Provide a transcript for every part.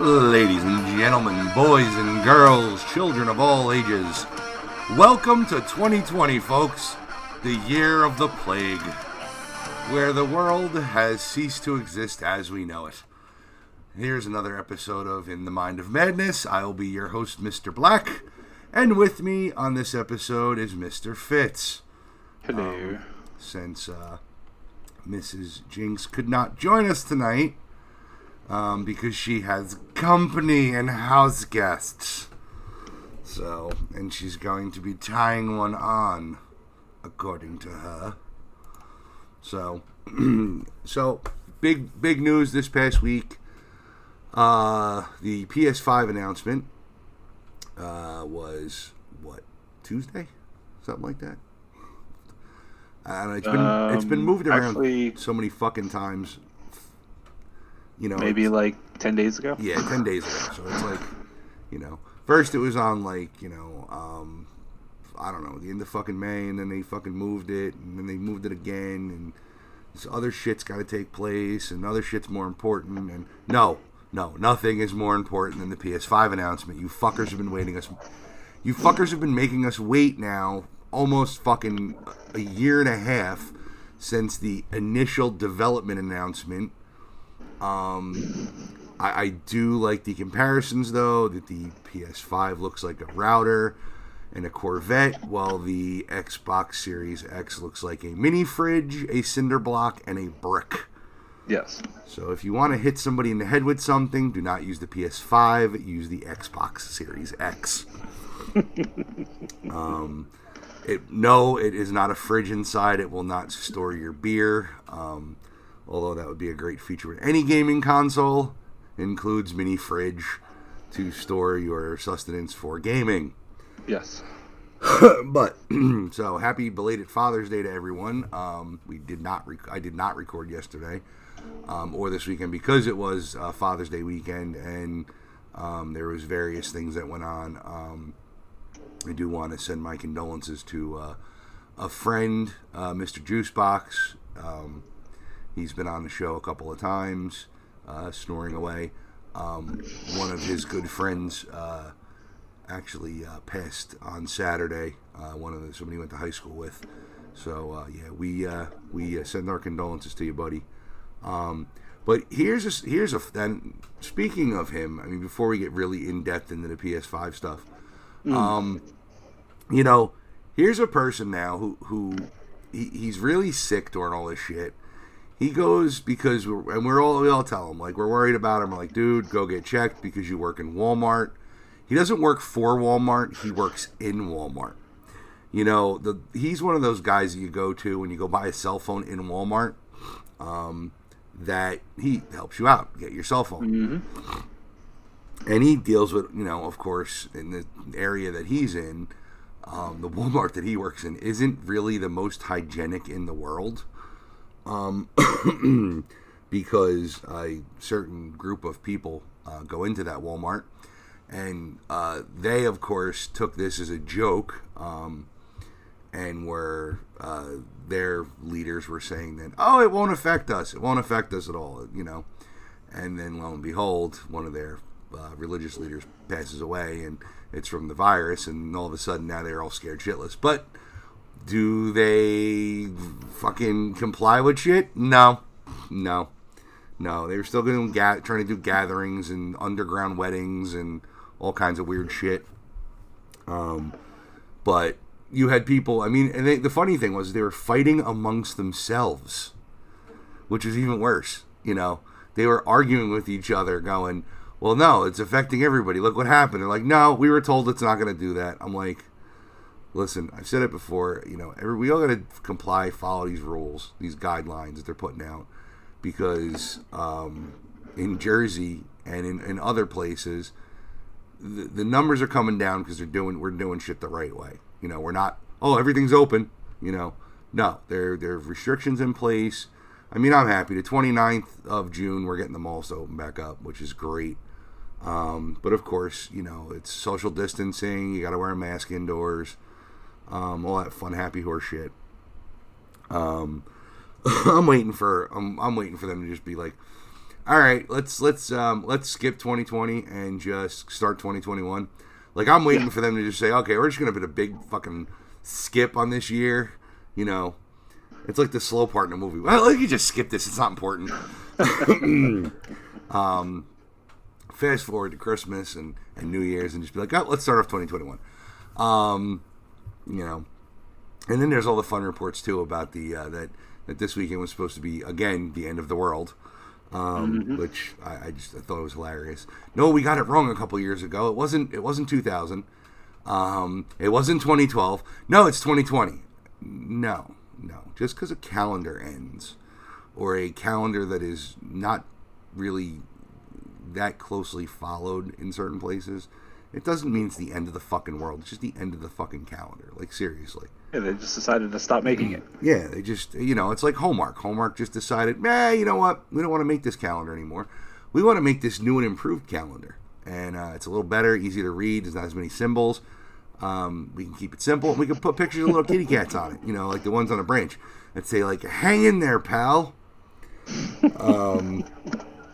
Ladies and gentlemen, boys and girls, children of all ages, welcome to 2020, folks, the year of the plague, where the world has ceased to exist as we know it. Here's another episode of In the Mind of Madness. I'll be your host, Mr. Black, and with me on this episode is Mr. Fitz. Hello. Since uh, Mrs. Jinx could not join us tonight, um, because she has company and house guests. So, and she's going to be tying one on, according to her. So, so big big news this past week. Uh, the PS5 announcement uh, was what Tuesday, something like that. And it's been it's been Um, moved around actually- so many fucking times. You know, Maybe like 10 days ago? yeah, ten days ago. So it's like, you know, first it was on like, you know, um, I don't know, the end of fucking May, and then they fucking moved it, and then they moved it again, and this other shit's got to take place, and other shit's more important, and no, no, nothing is more important than the PS5 announcement. You fuckers have been waiting us, you fuckers have been making us wait now almost fucking a year and a half since the initial development announcement. Um, I, I do like the comparisons though that the PS5 looks like a router and a Corvette, while the Xbox Series X looks like a mini fridge, a cinder block, and a brick. Yes. So if you want to hit somebody in the head with something, do not use the PS5. Use the Xbox Series X. um, it no, it is not a fridge inside. It will not store your beer. Um, although that would be a great feature with any gaming console. Includes mini fridge to store your sustenance for gaming. Yes. but so happy belated Father's Day to everyone. Um, we did not. Rec- I did not record yesterday um, or this weekend because it was uh, Father's Day weekend and um, there was various things that went on. Um, I do want to send my condolences to uh, a friend, uh, Mr. Juicebox. Um, he's been on the show a couple of times, uh, snoring away. Um, one of his good friends. Uh, actually uh, passed on Saturday. Uh, one of the somebody he went to high school with. So uh, yeah, we uh, we uh, send our condolences to you, buddy. Um, but here's a, here's a then speaking of him. I mean, before we get really in depth into the PS5 stuff, um, you know, here's a person now who who he, he's really sick during all this shit. He goes because we're, and we're all we all tell him like we're worried about him. We're like, dude, go get checked because you work in Walmart. He doesn't work for Walmart. He works in Walmart. You know, the he's one of those guys that you go to when you go buy a cell phone in Walmart. Um, that he helps you out get your cell phone, and he deals with you know, of course, in the area that he's in, um, the Walmart that he works in isn't really the most hygienic in the world. Um, because a certain group of people uh, go into that Walmart and uh, they of course took this as a joke um, and were uh, their leaders were saying that oh it won't affect us. It won't affect us at all you know? And then lo and behold one of their uh, religious leaders passes away and it's from the virus and all of a sudden now they're all scared shitless. But do they fucking comply with shit no no no, they were still going to ga- trying to do gatherings and underground weddings and all kinds of weird shit. Um, but you had people. I mean, and they, the funny thing was they were fighting amongst themselves, which is even worse. You know, they were arguing with each other, going, "Well, no, it's affecting everybody. Look what happened." They're like, "No, we were told it's not going to do that." I'm like, "Listen, I've said it before. You know, every, we all got to comply, follow these rules, these guidelines that they're putting out." because um, in Jersey and in, in other places, the, the numbers are coming down because they're doing we're doing shit the right way. You know, we're not oh everything's open. You know, no, there there are restrictions in place. I mean, I'm happy. The 29th of June, we're getting the malls to open back up, which is great. Um, but of course, you know, it's social distancing. You got to wear a mask indoors. Um, all that fun, happy horse shit. Um, I'm waiting for I'm, I'm waiting for them to just be like, all right, let's let's um, let's skip 2020 and just start 2021. Like I'm waiting for them to just say, okay, we're just gonna put a big fucking skip on this year. You know, it's like the slow part in a movie. Well, let you just skip this. It's not important. um, fast forward to Christmas and, and New Year's and just be like, oh, let's start off 2021. Um, you know, and then there's all the fun reports too about the uh, that that this weekend was supposed to be again the end of the world, um, mm-hmm. which I, I, just I thought it was hilarious. No, we got it wrong a couple years ago. It wasn't it wasn't 2000. Um, it wasn't 2012. No, it's 2020. No, no. Just because a calendar ends, or a calendar that is not really that closely followed in certain places, it doesn't mean it's the end of the fucking world. It's just the end of the fucking calendar. Like seriously. Yeah, they just decided to stop making it. Yeah, they just you know, it's like Hallmark. Hallmark just decided, man, you know what? We don't want to make this calendar anymore. We want to make this new and improved calendar, and uh, it's a little better, easy to read. There's not as many symbols. Um, we can keep it simple. We can put pictures of little kitty cats on it. You know, like the ones on a branch, and say like, "Hang in there, pal." Um,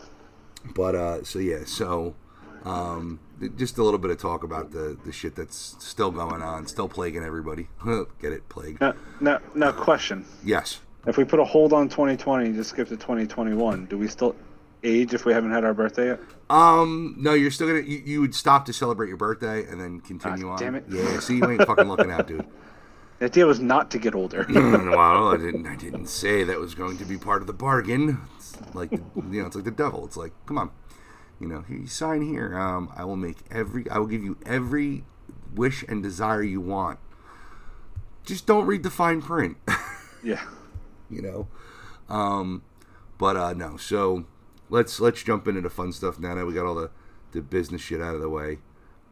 but uh, so yeah, so um, just a little bit of talk about the the shit that's still going on, still plaguing everybody. Get it, plague. Now, now, now, question. Yes. If we put a hold on 2020 and just skip to 2021, do we still age if we haven't had our birthday yet? Um, no, you're still gonna. You, you would stop to celebrate your birthday and then continue on. Damn it! Yeah, see, you ain't fucking looking out, dude. The idea was not to get older. well, I didn't. I didn't say that was going to be part of the bargain. It's like you know, it's like the devil. It's like, come on, you know, here you sign here. Um, I will make every. I will give you every wish and desire you want. Just don't read the fine print. yeah. You know, um, but uh, no. So let's let's jump into the fun stuff now that we got all the the business shit out of the way.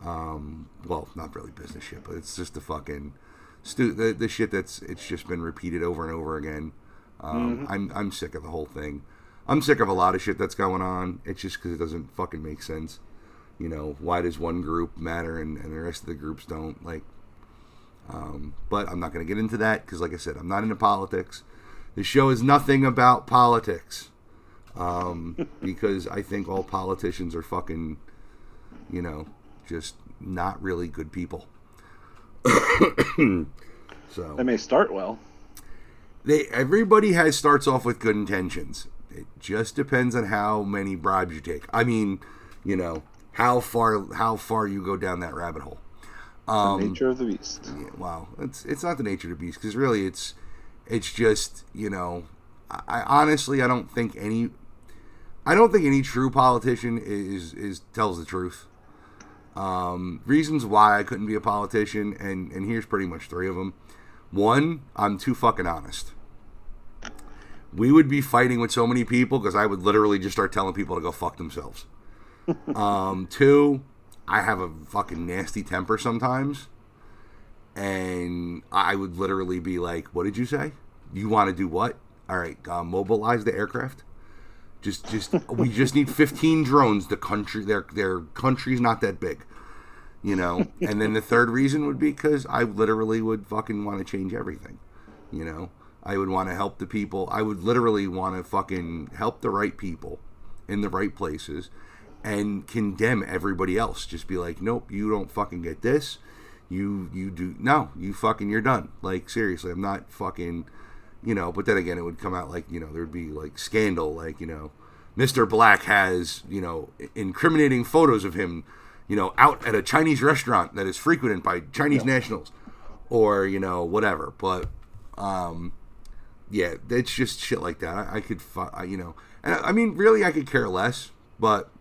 Um, well, not really business shit, but it's just the fucking stu- the, the shit that's it's just been repeated over and over again. Um, mm-hmm. I'm I'm sick of the whole thing. I'm sick of a lot of shit that's going on. It's just because it doesn't fucking make sense. You know, why does one group matter and, and the rest of the groups don't? Like, um, but I'm not going to get into that because, like I said, I'm not into politics. The show is nothing about politics um, because I think all politicians are fucking, you know, just not really good people. so they may start well. They everybody has starts off with good intentions. It just depends on how many bribes you take. I mean, you know, how far how far you go down that rabbit hole. Um, the nature of the beast. Yeah, wow, it's it's not the nature of the beast because really it's it's just you know I, I honestly I don't think any I don't think any true politician is is tells the truth. Um, reasons why I couldn't be a politician, and and here's pretty much three of them. One, I'm too fucking honest. We would be fighting with so many people because I would literally just start telling people to go fuck themselves. um, two, I have a fucking nasty temper sometimes, and I would literally be like, "What did you say? You want to do what? All right, uh, mobilize the aircraft." Just, just we just need 15 drones. The country, their their country's not that big, you know. And then the third reason would be because I literally would fucking want to change everything, you know. I would want to help the people. I would literally want to fucking help the right people in the right places and condemn everybody else. Just be like, nope, you don't fucking get this. You you do no, you fucking you're done. Like seriously, I'm not fucking you know, but then again, it would come out like, you know, there'd be like scandal, like, you know, Mr. Black has, you know, incriminating photos of him, you know, out at a Chinese restaurant that is frequented by Chinese yeah. nationals or, you know, whatever. But, um, yeah, it's just shit like that. I, I could, you know, and I mean, really, I could care less, but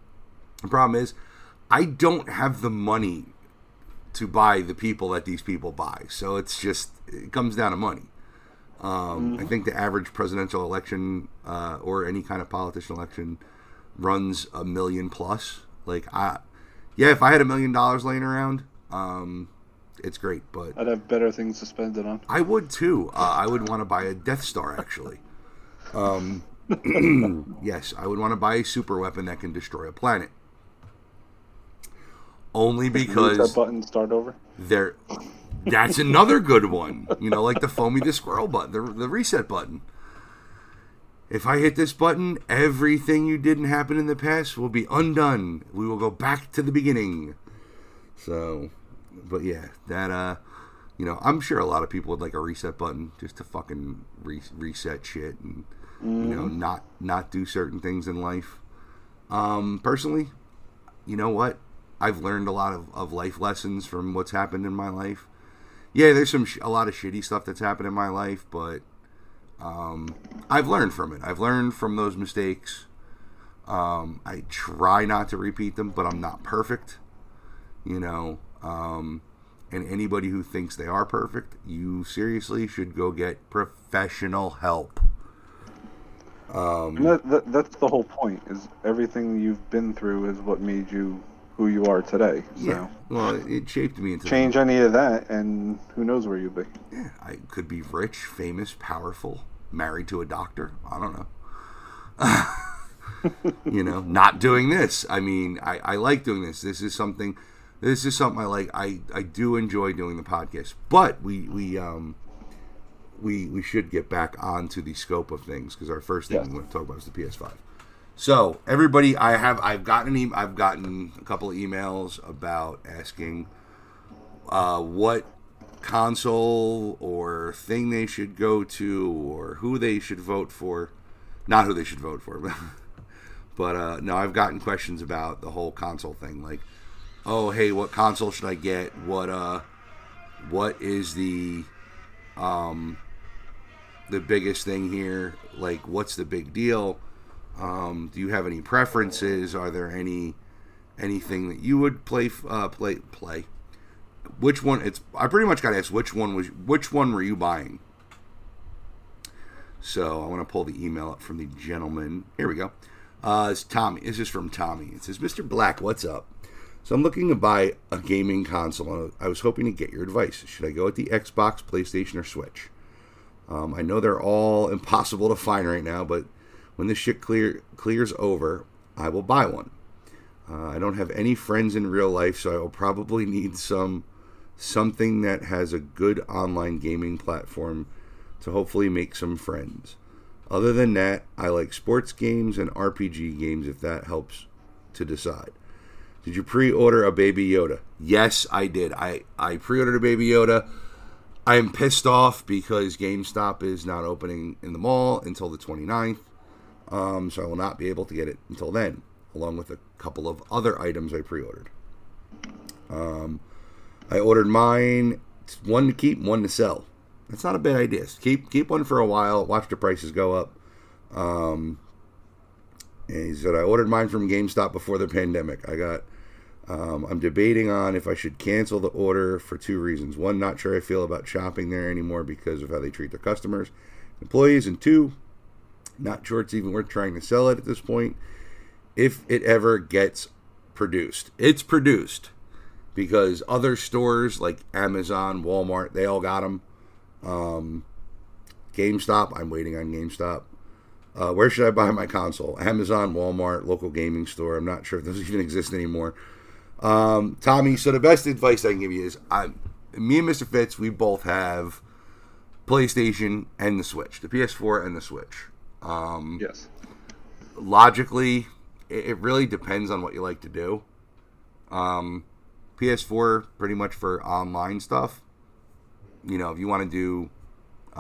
the problem is, I don't have the money to buy the people that these people buy. So it's just, it comes down to money. Um, mm-hmm. I think the average presidential election uh, or any kind of politician election runs a million plus. Like I, yeah, if I had a million dollars laying around, um, it's great. But I'd have better things to spend it on. I would too. Uh, I would want to buy a Death Star actually. Um, yes, I would want to buy a super weapon that can destroy a planet. Only because that button start over. There, that's another good one. You know, like the foamy the squirrel button, the, the reset button. if I hit this button, everything you didn't happen in the past will be undone. We will go back to the beginning. So, but yeah, that uh, you know, I'm sure a lot of people would like a reset button just to fucking re- reset shit and mm-hmm. you know not not do certain things in life. Um, personally, you know what? I've learned a lot of, of life lessons from what's happened in my life. Yeah, there's some sh- a lot of shitty stuff that's happened in my life, but um, I've learned from it. I've learned from those mistakes. Um, I try not to repeat them, but I'm not perfect. You know, um, and anybody who thinks they are perfect, you seriously should go get professional help. Um, that, that, that's the whole point. Is everything you've been through is what made you who you are today. So. Yeah. Well, it shaped me into change any of that, and who knows where you'll be. Yeah, I could be rich, famous, powerful, married to a doctor. I don't know. you know, not doing this. I mean, I, I like doing this. This is something. This is something I like. I, I do enjoy doing the podcast, but we we um we we should get back onto the scope of things because our first thing we want to talk about is the PS5. So everybody, I have I've gotten e- I've gotten a couple of emails about asking uh, what console or thing they should go to or who they should vote for. Not who they should vote for, but, but uh, no, I've gotten questions about the whole console thing. Like, oh hey, what console should I get? What uh, what is the um the biggest thing here? Like, what's the big deal? Um, do you have any preferences? Are there any anything that you would play uh, play play? Which one? It's I pretty much got to ask which one was which one were you buying? So I want to pull the email up from the gentleman. Here we go. Uh, it's Tommy. This is from Tommy. It says, "Mr. Black, what's up?" So I'm looking to buy a gaming console. and I was hoping to get your advice. Should I go with the Xbox, PlayStation, or Switch? Um, I know they're all impossible to find right now, but when this shit clear clears over, I will buy one. Uh, I don't have any friends in real life, so I will probably need some something that has a good online gaming platform to hopefully make some friends. Other than that, I like sports games and RPG games if that helps to decide. Did you pre-order a Baby Yoda? Yes, I did. I I pre-ordered a Baby Yoda. I am pissed off because GameStop is not opening in the mall until the 29th. Um, so I will not be able to get it until then, along with a couple of other items I pre-ordered. Um, I ordered mine, one to keep, one to sell. That's not a bad idea. Keep keep one for a while. Watch the prices go up. Um, and he said I ordered mine from GameStop before the pandemic. I got. Um, I'm debating on if I should cancel the order for two reasons. One, not sure I feel about shopping there anymore because of how they treat their customers, employees, and two, not sure it's even worth trying to sell it at this point. If it ever gets produced, it's produced because other stores like Amazon, Walmart, they all got them. Um, GameStop, I'm waiting on GameStop. Uh, where should I buy my console? Amazon, Walmart, local gaming store. I'm not sure if those even exist anymore. Um, Tommy, so the best advice I can give you is I, me and Mr. Fitz, we both have PlayStation and the Switch, the PS4 and the Switch. Um, yes. Logically, it, it, really depends on what you like to do. Um, PS4 pretty much for online stuff. You know, if you want to do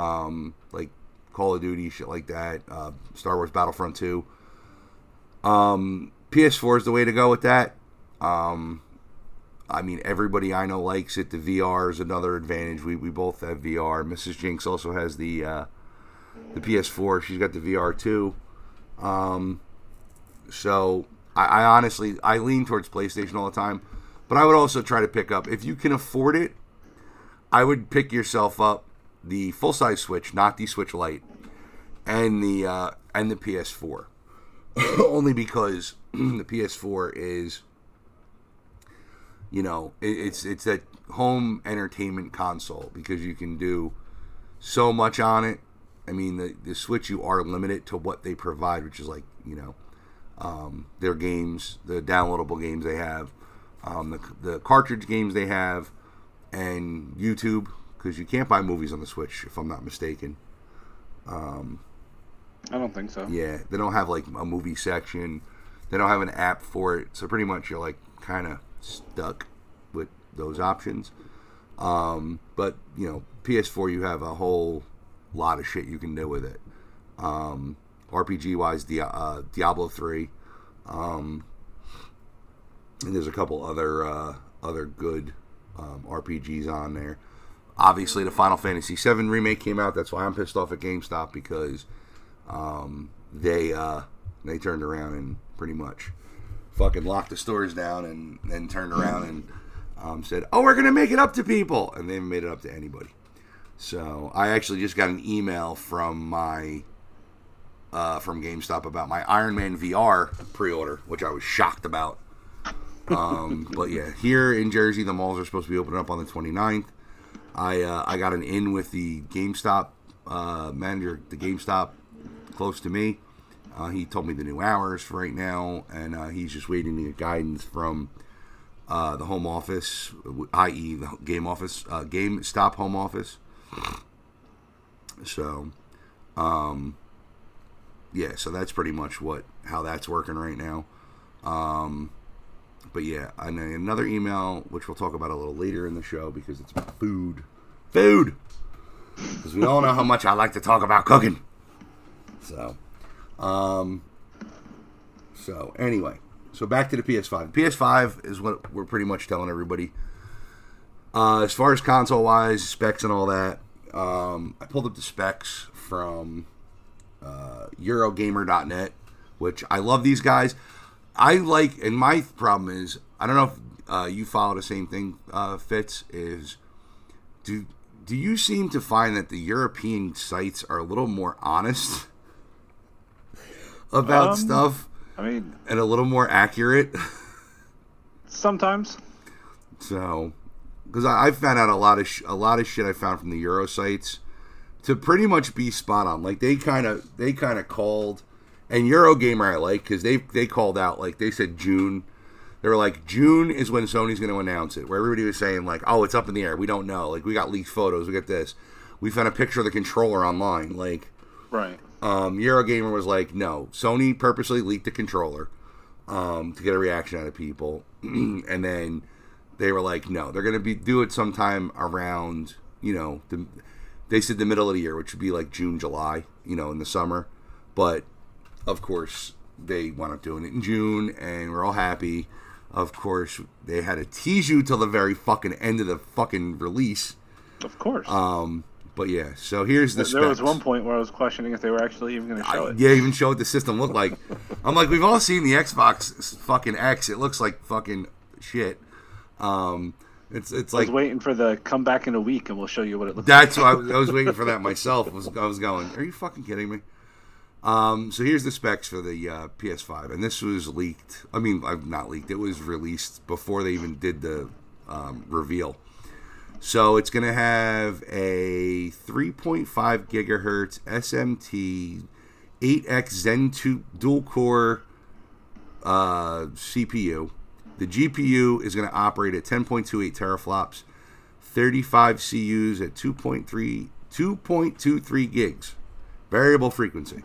um, like Call of Duty shit like that, uh, Star Wars Battlefront 2. Um, PS4 is the way to go with that. Um, I mean, everybody I know likes it. The VR is another advantage. We, we both have VR. Mrs. Jinx also has the uh, the PS4. She's got the VR too. Um, so I, I honestly I lean towards PlayStation all the time, but I would also try to pick up if you can afford it. I would pick yourself up the full size Switch, not the Switch Lite, and the uh, and the PS4. Only because the PS4 is, you know, it, it's it's that home entertainment console because you can do so much on it I mean, the, the Switch, you are limited to what they provide, which is like, you know, um, their games, the downloadable games they have, um, the, the cartridge games they have, and YouTube, because you can't buy movies on the Switch, if I'm not mistaken. Um, I don't think so. Yeah, they don't have like a movie section. They don't have an app for it, so pretty much you're like kind of stuck with those options. Um, but you know, PS4 you have a whole lot of shit you can do with it. Um, RPG wise, Di- uh, Diablo three, um, and there's a couple other uh, other good um, RPGs on there. Obviously, the Final Fantasy VII remake came out. That's why I'm pissed off at GameStop because um, they uh, they turned around and pretty much fucking locked the stores down and then turned around and um, said, "Oh, we're gonna make it up to people," and they haven't made it up to anybody. So I actually just got an email from my uh, from GameStop about my Iron Man VR pre-order, which I was shocked about. Um, but yeah, here in Jersey, the malls are supposed to be opening up on the 29th. I uh, I got an in with the GameStop uh, manager, the GameStop close to me. Uh, he told me the new hours for right now, and uh, he's just waiting to get guidance from uh, the home office, i.e., the game office, uh, GameStop home office. So, um, yeah, so that's pretty much what how that's working right now. Um, but yeah, and another email which we'll talk about a little later in the show because it's food, food. Because we all know how much I like to talk about cooking. So, um, so anyway, so back to the PS5. PS5 is what we're pretty much telling everybody. Uh, as far as console wise, specs and all that, um, I pulled up the specs from uh, Eurogamer.net, which I love these guys. I like, and my problem is, I don't know if uh, you follow the same thing, uh, Fitz. Is do do you seem to find that the European sites are a little more honest about Um, stuff I mean, and a little more accurate? sometimes. So, because I, I found out a lot of sh- a lot of shit I found from the Euro sites to pretty much be spot on. Like they kind of they kind of called, and Eurogamer I like because they they called out like they said June. They were like June is when Sony's going to announce it. Where everybody was saying like, oh, it's up in the air. We don't know. Like we got leaked photos. We got this. We found a picture of the controller online. Like Right. Um, Eurogamer was like, no, Sony purposely leaked the controller um, to get a reaction out of people, and then they were like, no, they're gonna be do it sometime around, you know, the, they said the middle of the year, which would be like June, July, you know, in the summer, but of course they wound up doing it in June, and we're all happy. Of course, they had to tease you till the very fucking end of the fucking release. Of course. Um, but yeah, so here's the. there was one point where I was questioning if they were actually even going to show I- it. yeah, even show what the system looked like. I'm like, we've all seen the Xbox fucking X. It looks like fucking shit. Um, it's it's I like was waiting for the come back in a week and we'll show you what it looks like. that's why I was, I was waiting for that myself. I was I was going, are you fucking kidding me? Um, so here's the specs for the uh, PS5, and this was leaked. I mean, uh, not leaked. It was released before they even did the um, reveal. So it's going to have a 3.5 gigahertz SMT 8X Zen 2 dual core uh, CPU. The GPU is going to operate at 10.28 teraflops, 35 CUs at 2.3 2.23 gigs, variable frequency.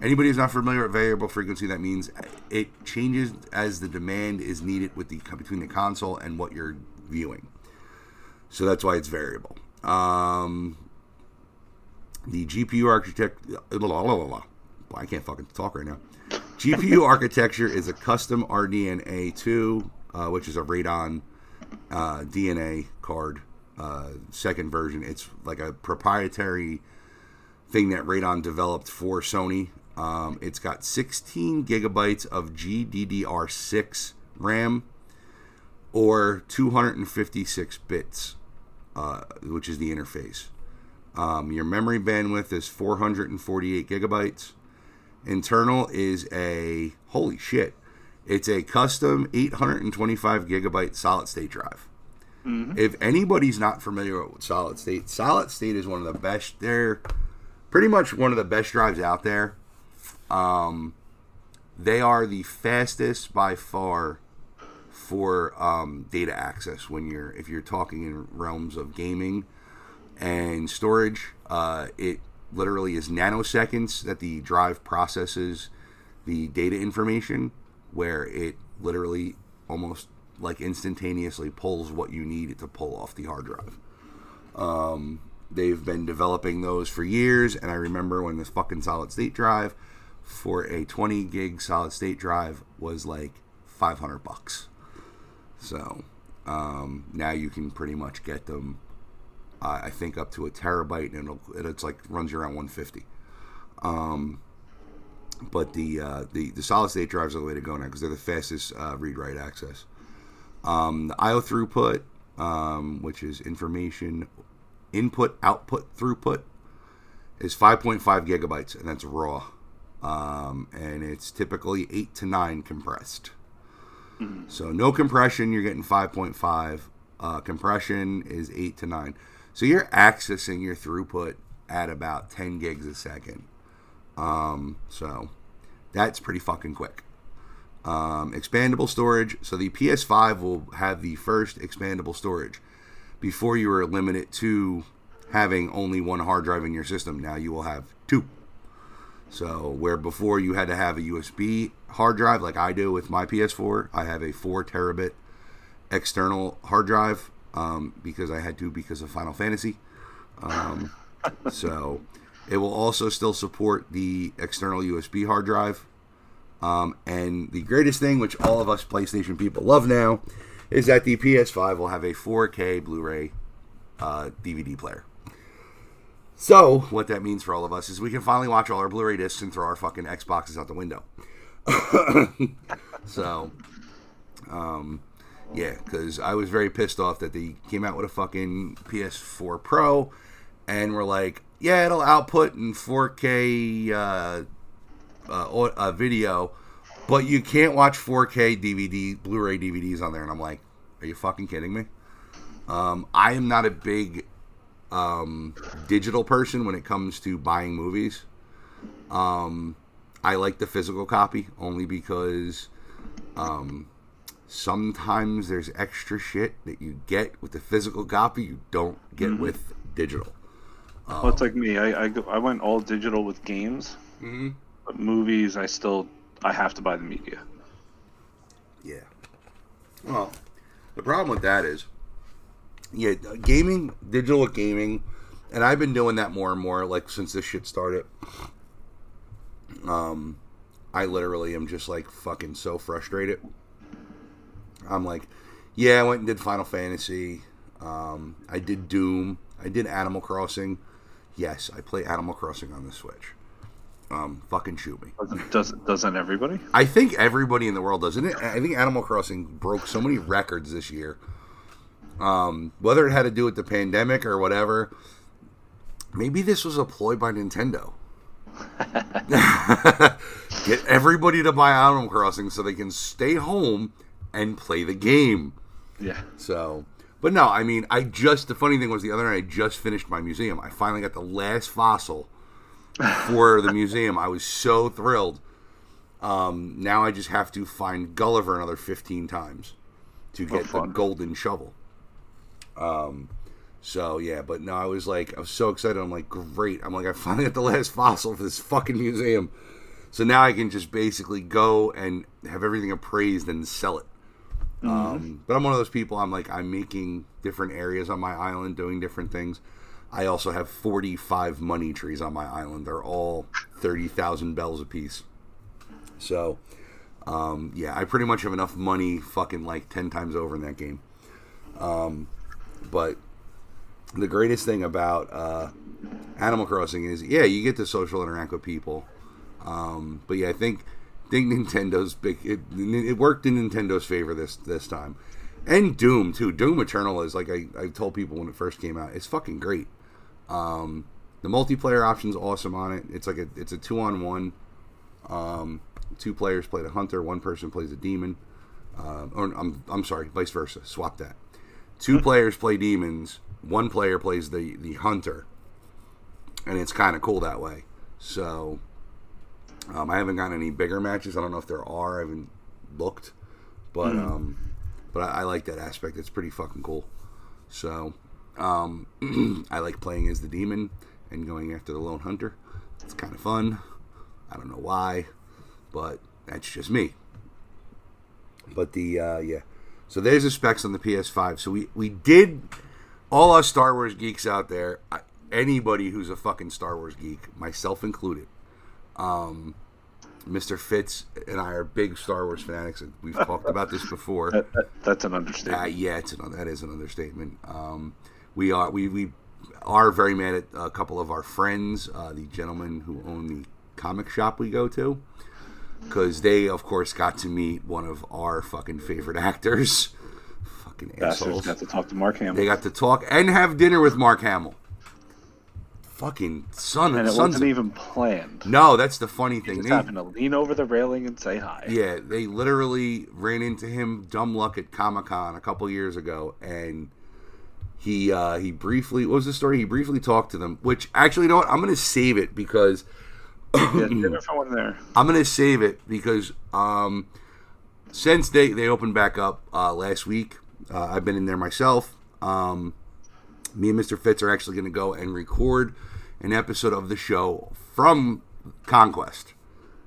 Anybody who's not familiar with variable frequency, that means it changes as the demand is needed with the between the console and what you're viewing. So that's why it's variable. Um, the GPU architect. I can't fucking talk right now. GPU architecture is a custom RDNA 2, uh, which is a Radeon uh, DNA card, uh, second version. It's like a proprietary thing that Radeon developed for Sony. Um, it's got 16 gigabytes of GDDR6 RAM or 256 bits, uh, which is the interface. Um, your memory bandwidth is 448 gigabytes. Internal is a holy shit. It's a custom 825 gigabyte solid state drive. If anybody's not familiar with solid state, solid state is one of the best. They're pretty much one of the best drives out there. Um, they are the fastest by far for um, data access when you're if you're talking in realms of gaming and storage. Uh, it literally is nanoseconds that the drive processes the data information, where it literally almost like instantaneously pulls what you need to pull off the hard drive. Um, they've been developing those for years, and I remember when this fucking solid state drive for a 20 gig solid state drive was like 500 bucks. So um, now you can pretty much get them, uh, I think, up to a terabyte, and it'll, it's like runs you around 150. Um, but the, uh, the the solid state drives are the way to go now because they're the fastest uh, read write access. Um, the IO throughput, um, which is information input output throughput, is 5.5 gigabytes, and that's raw. Um, and it's typically 8 to 9 compressed. Mm-hmm. So no compression, you're getting 5.5. Uh, compression is 8 to 9. So you're accessing your throughput at about 10 gigs a second. Um, so that's pretty fucking quick. Um, expandable storage. So the PS5 will have the first expandable storage. Before you were limited to having only one hard drive in your system, now you will have two. So where before you had to have a USB hard drive, like I do with my PS4, I have a four terabit external hard drive um, because I had to because of Final Fantasy. Um, so it will also still support the external USB hard drive um, and the greatest thing, which all of us PlayStation people love now, is that the PS5 will have a 4K Blu ray uh, DVD player. So, what that means for all of us is we can finally watch all our Blu ray discs and throw our fucking Xboxes out the window. so, um, yeah, because I was very pissed off that they came out with a fucking PS4 Pro and were like, yeah, it'll output in 4K uh, uh, a video, but you can't watch 4K DVD, Blu-ray DVDs on there. And I'm like, are you fucking kidding me? Um, I am not a big um, digital person when it comes to buying movies. Um, I like the physical copy only because um, sometimes there's extra shit that you get with the physical copy you don't get mm-hmm. with digital. well, it's like me. I, I, I went all digital with games. Mm-hmm. But movies, I still I have to buy the media. Yeah. Well, the problem with that is, yeah, gaming, digital gaming, and I've been doing that more and more. Like since this shit started. Um, I literally am just like fucking so frustrated. I'm like, yeah, I went and did Final Fantasy. Um, I did Doom. I did Animal Crossing. Yes, I play Animal Crossing on the Switch um, fucking shoot me. Doesn't doesn't everybody? I think everybody in the world does. not it? I think Animal Crossing broke so many records this year. Um, whether it had to do with the pandemic or whatever, maybe this was a ploy by Nintendo. Get everybody to buy Animal Crossing so they can stay home and play the game. Yeah. So, but no, I mean, I just the funny thing was the other night I just finished my museum. I finally got the last fossil for the museum. I was so thrilled. Um, now I just have to find Gulliver another 15 times to oh, get oh, the golden shovel. Um, so yeah, but no, I was like, I was so excited. I'm like, great. I'm like, I finally got the last fossil for this fucking museum. So now I can just basically go and have everything appraised and sell it. Mm-hmm. Um, but I'm one of those people. I'm like, I'm making different areas on my island, doing different things. I also have 45 money trees on my island. They're all 30,000 bells apiece. So, um, yeah, I pretty much have enough money fucking like 10 times over in that game. Um, but the greatest thing about uh, Animal Crossing is, yeah, you get to social interact with people. Um, but yeah, I think think Nintendo's big. It, it worked in Nintendo's favor this this time, and Doom too. Doom Eternal is like I, I told people when it first came out. It's fucking great. Um, the multiplayer option's awesome on it. It's like a it's a two on one. Um, two players play the hunter, one person plays a demon. Uh, or I'm I'm sorry, vice versa. Swap that. Two players play demons. One player plays the the hunter, and it's kind of cool that way. So um, I haven't gotten any bigger matches. I don't know if there are. I haven't looked, but mm. um, but I, I, like that aspect. It's pretty fucking cool. So um, I like playing as the demon, and going after the Lone Hunter. It's kind of fun. I don't know why, but that's just me. But the uh, yeah, so there's the specs on the PS5. So we we did all us Star Wars geeks out there. Anybody who's a fucking Star Wars geek, myself included. Um, Mr. Fitz and I are big Star Wars fanatics. And we've talked about this before. That, that, that's an understatement. Uh, yeah, it's an, that is an understatement. Um, we are we, we are very mad at a couple of our friends, uh, the gentlemen who own the comic shop we go to, because they, of course, got to meet one of our fucking favorite actors. fucking Bastards assholes. got to talk to Mark Hamill. They got to talk and have dinner with Mark Hamill. Fucking son, and it sons wasn't of- even planned. No, that's the funny He thing. just They- happened to lean over the railing and say hi. yeah, they literally ran into him dumb luck at Comic Con a couple years ago, and he uh, he briefly what was the story? He briefly talked to them, which actually, you know what? I'm gonna save it because Yeah, one there. I'm gonna save it because um, since they they opened back up uh, last week, uh, I've been in there myself. Um, me and Mr. Fitz are actually gonna go and record an episode of the show from Conquest.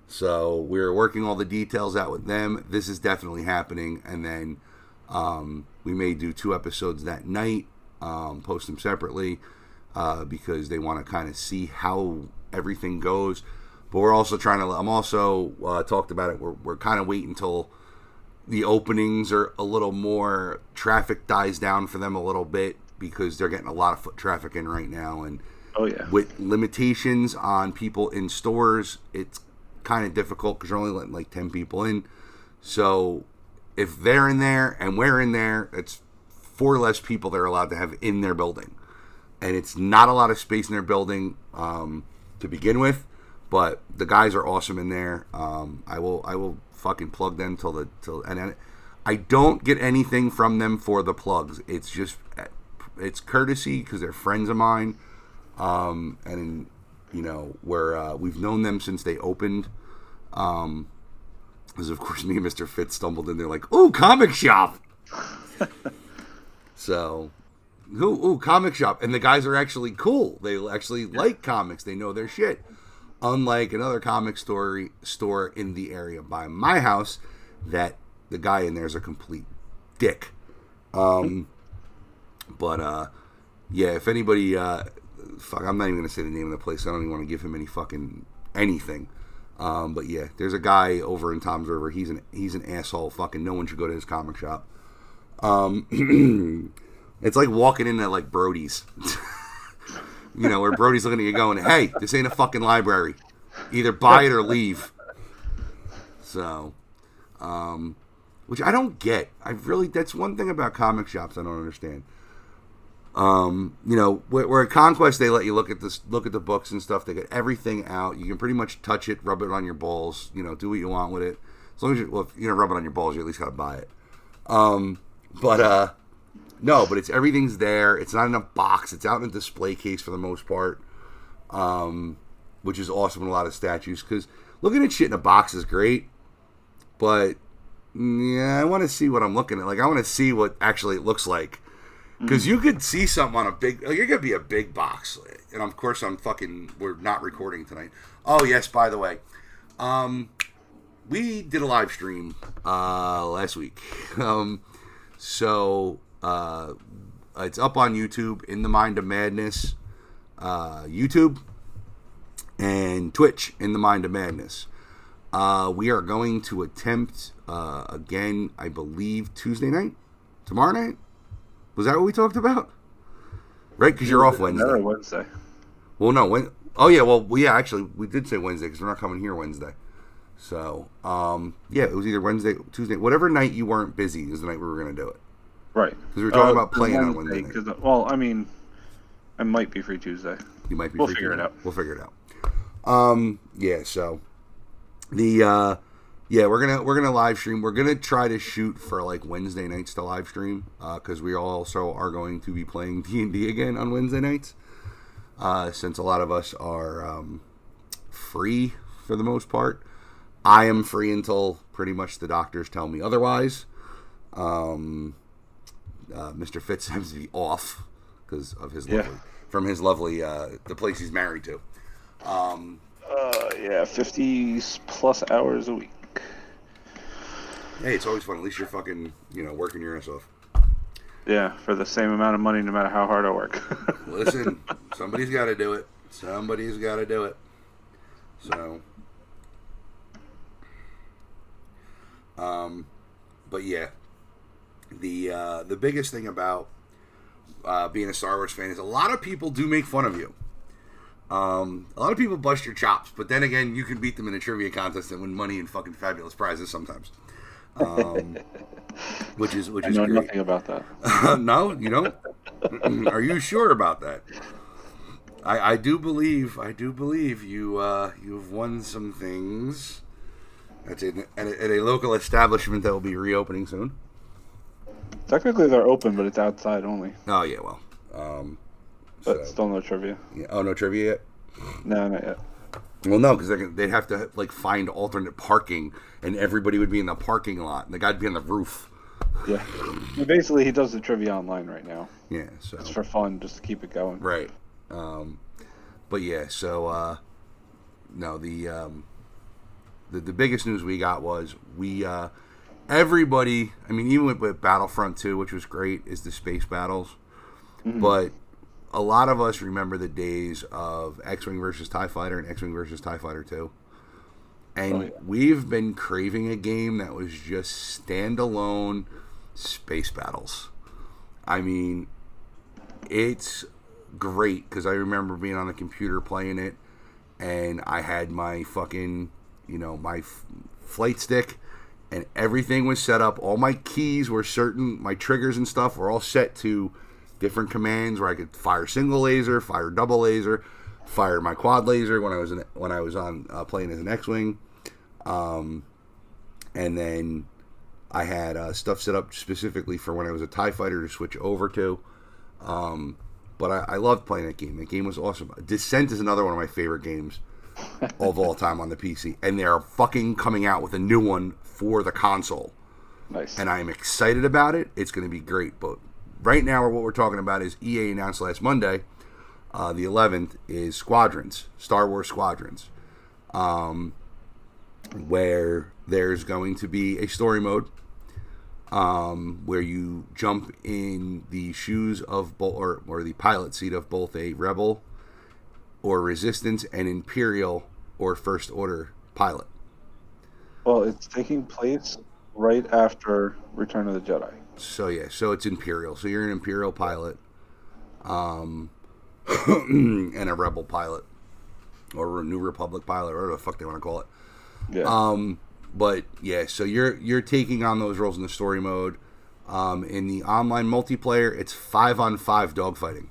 So we're working all the details out with them. This is definitely happening, and then um, we may do two episodes that night, um, post them separately uh, because they want to kind of see how everything goes. But we're also trying to. I'm also uh, talked about it. We're we're kind of waiting until the openings are a little more traffic dies down for them a little bit because they're getting a lot of foot traffic in right now and Oh yeah. with limitations on people in stores, it's kind of difficult because you're only letting like 10 people in. So if they're in there and we're in there, it's four less people they're allowed to have in their building. And it's not a lot of space in their building um, to begin with, but the guys are awesome in there. Um, I will I will fucking plug them till the till and then I don't get anything from them for the plugs. It's just it's courtesy because they're friends of mine um, and you know where uh, we've known them since they opened. Um, because of course me and Mr. Fitz stumbled in there like, "Ooh, comic shop." so, ooh, ooh, comic shop, and the guys are actually cool. They actually like comics. They know their shit. Unlike another comic story store in the area by my house, that the guy in there is a complete dick. Um, but uh, yeah, if anybody, uh, fuck, I'm not even gonna say the name of the place. I don't even want to give him any fucking anything. Um, but yeah, there's a guy over in Toms River. He's an he's an asshole. Fucking no one should go to his comic shop. Um, it's like walking into like Brody's. you know, where Brody's looking at you going, "Hey, this ain't a fucking library. Either buy it or leave." So, um, which I don't get. I really that's one thing about comic shops I don't understand. Um, you know, where, where at Conquest they let you look at this, look at the books and stuff. They get everything out. You can pretty much touch it, rub it on your balls. You know, do what you want with it. As long as you, well, if you know, rub it on your balls, you at least gotta buy it. Um, but uh, no, but it's everything's there. It's not in a box. It's out in a display case for the most part. Um, which is awesome in a lot of statues because looking at shit in a box is great, but yeah, I want to see what I'm looking at. Like, I want to see what actually it looks like. Because you could see something on a big, like, you're gonna be a big box, and of course I'm fucking. We're not recording tonight. Oh yes, by the way, um, we did a live stream uh last week. Um, so uh, it's up on YouTube in the Mind of Madness, uh, YouTube, and Twitch in the Mind of Madness. Uh, we are going to attempt uh, again, I believe, Tuesday night, tomorrow night. Was that what we talked about? Right, because you're off Wednesday. Another Wednesday. Well, no, when? Oh yeah, well, we yeah, actually we did say Wednesday because we're not coming here Wednesday. So, um, yeah, it was either Wednesday, Tuesday, whatever night you weren't busy is the night we were going to do it. Right. Because we were talking Uh, about playing on Wednesday. night. 'cause, uh, well, I mean, I might be free Tuesday. You might be. We'll free figure it Tuesday. out. We'll figure it out. Um. Yeah. So the uh, yeah, we're gonna we're gonna live stream. We're gonna try to shoot for like Wednesday nights to live stream because we also are going to be playing D and D again on Wednesday nights. Uh, since a lot of us are um, free for the most part, I am free until pretty much the doctors tell me otherwise. Um, uh, Mr. Fitz seems to be off because of his Yeah. lovely. from his lovely uh, the place he's married to. Um, uh, yeah, fifty plus hours a week. Hey, it's always fun. At least you're fucking, you know, working your ass off. Yeah, for the same amount of money, no matter how hard I work. Listen, somebody's got to do it. Somebody's got to do it. So, um, but yeah, the uh, the biggest thing about uh, being a Star Wars fan is a lot of people do make fun of you. Um, a lot of people bust your chops, but then again, you can beat them in a trivia contest and win money and fucking fabulous prizes sometimes. Um, which is which I is know great. nothing about that. no, you don't. Are you sure about that? I, I do believe I do believe you uh, you've won some things. That's in, at, a, at a local establishment that will be reopening soon. Technically, they're open, but it's outside only. Oh yeah, well, um, But so- still no trivia. yeah. oh no trivia yet. No, not yet. Well, no, because they'd have to like find alternate parking, and everybody would be in the parking lot, and the guy'd be on the roof. Yeah. Basically, he does the trivia online right now. Yeah, so It's for fun, just to keep it going. Right. Um, but yeah, so uh, no, the, um, the the biggest news we got was we uh, everybody. I mean, even with, with Battlefront 2, which was great, is the space battles. Mm-hmm. But a lot of us remember the days of X-wing versus Tie Fighter and X-wing versus Tie Fighter 2. And Oh, yeah. we've been craving a game that was just standalone space battles. I mean, it's great because I remember being on the computer playing it, and I had my fucking, you know, my f- flight stick, and everything was set up. All my keys were certain, my triggers and stuff were all set to different commands where I could fire single laser, fire double laser, fire my quad laser when I was in, when I was on uh, playing as an X-wing, um, and then I had uh, stuff set up specifically for when I was a Tie Fighter to switch over to. Um, but I, I loved playing that game. That game was awesome. Descent is another one of my favorite games of all time on the PC, and they're fucking coming out with a new one for the console, Nice. and I'm excited about it. It's going to be great. But right now, what we're talking about is EA announced last Monday, uh, the 11th, is Squadrons, Star Wars Squadrons, um, where there's going to be a story mode um, where you jump in the shoes of both, or, or the pilot seat of both a rebel or resistance and imperial or first order pilot. Well, it's taking place right after Return of the Jedi. So yeah, so it's imperial. So you're an imperial pilot, um, and a rebel pilot, or a New Republic pilot, or whatever the fuck they want to call it. Yeah. Um, but yeah, so you're you're taking on those roles in the story mode. Um, in the online multiplayer, it's five on five dogfighting,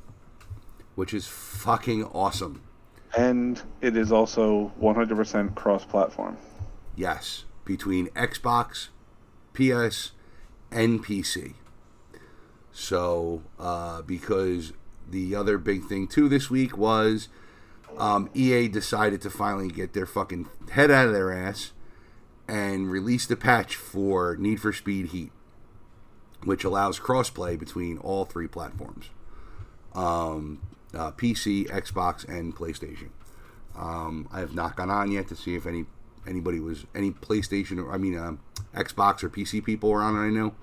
which is fucking awesome. and it is also 100% cross-platform. Yes, between Xbox, PS, and PC. So, uh, because the other big thing too this week was um, EA decided to finally get their fucking head out of their ass and release the patch for Need for Speed Heat, which allows crossplay between all three platforms um, uh, PC, Xbox, and PlayStation. Um, I have not gone on yet to see if any anybody was any PlayStation or I mean um, Xbox or PC people around on it. I know,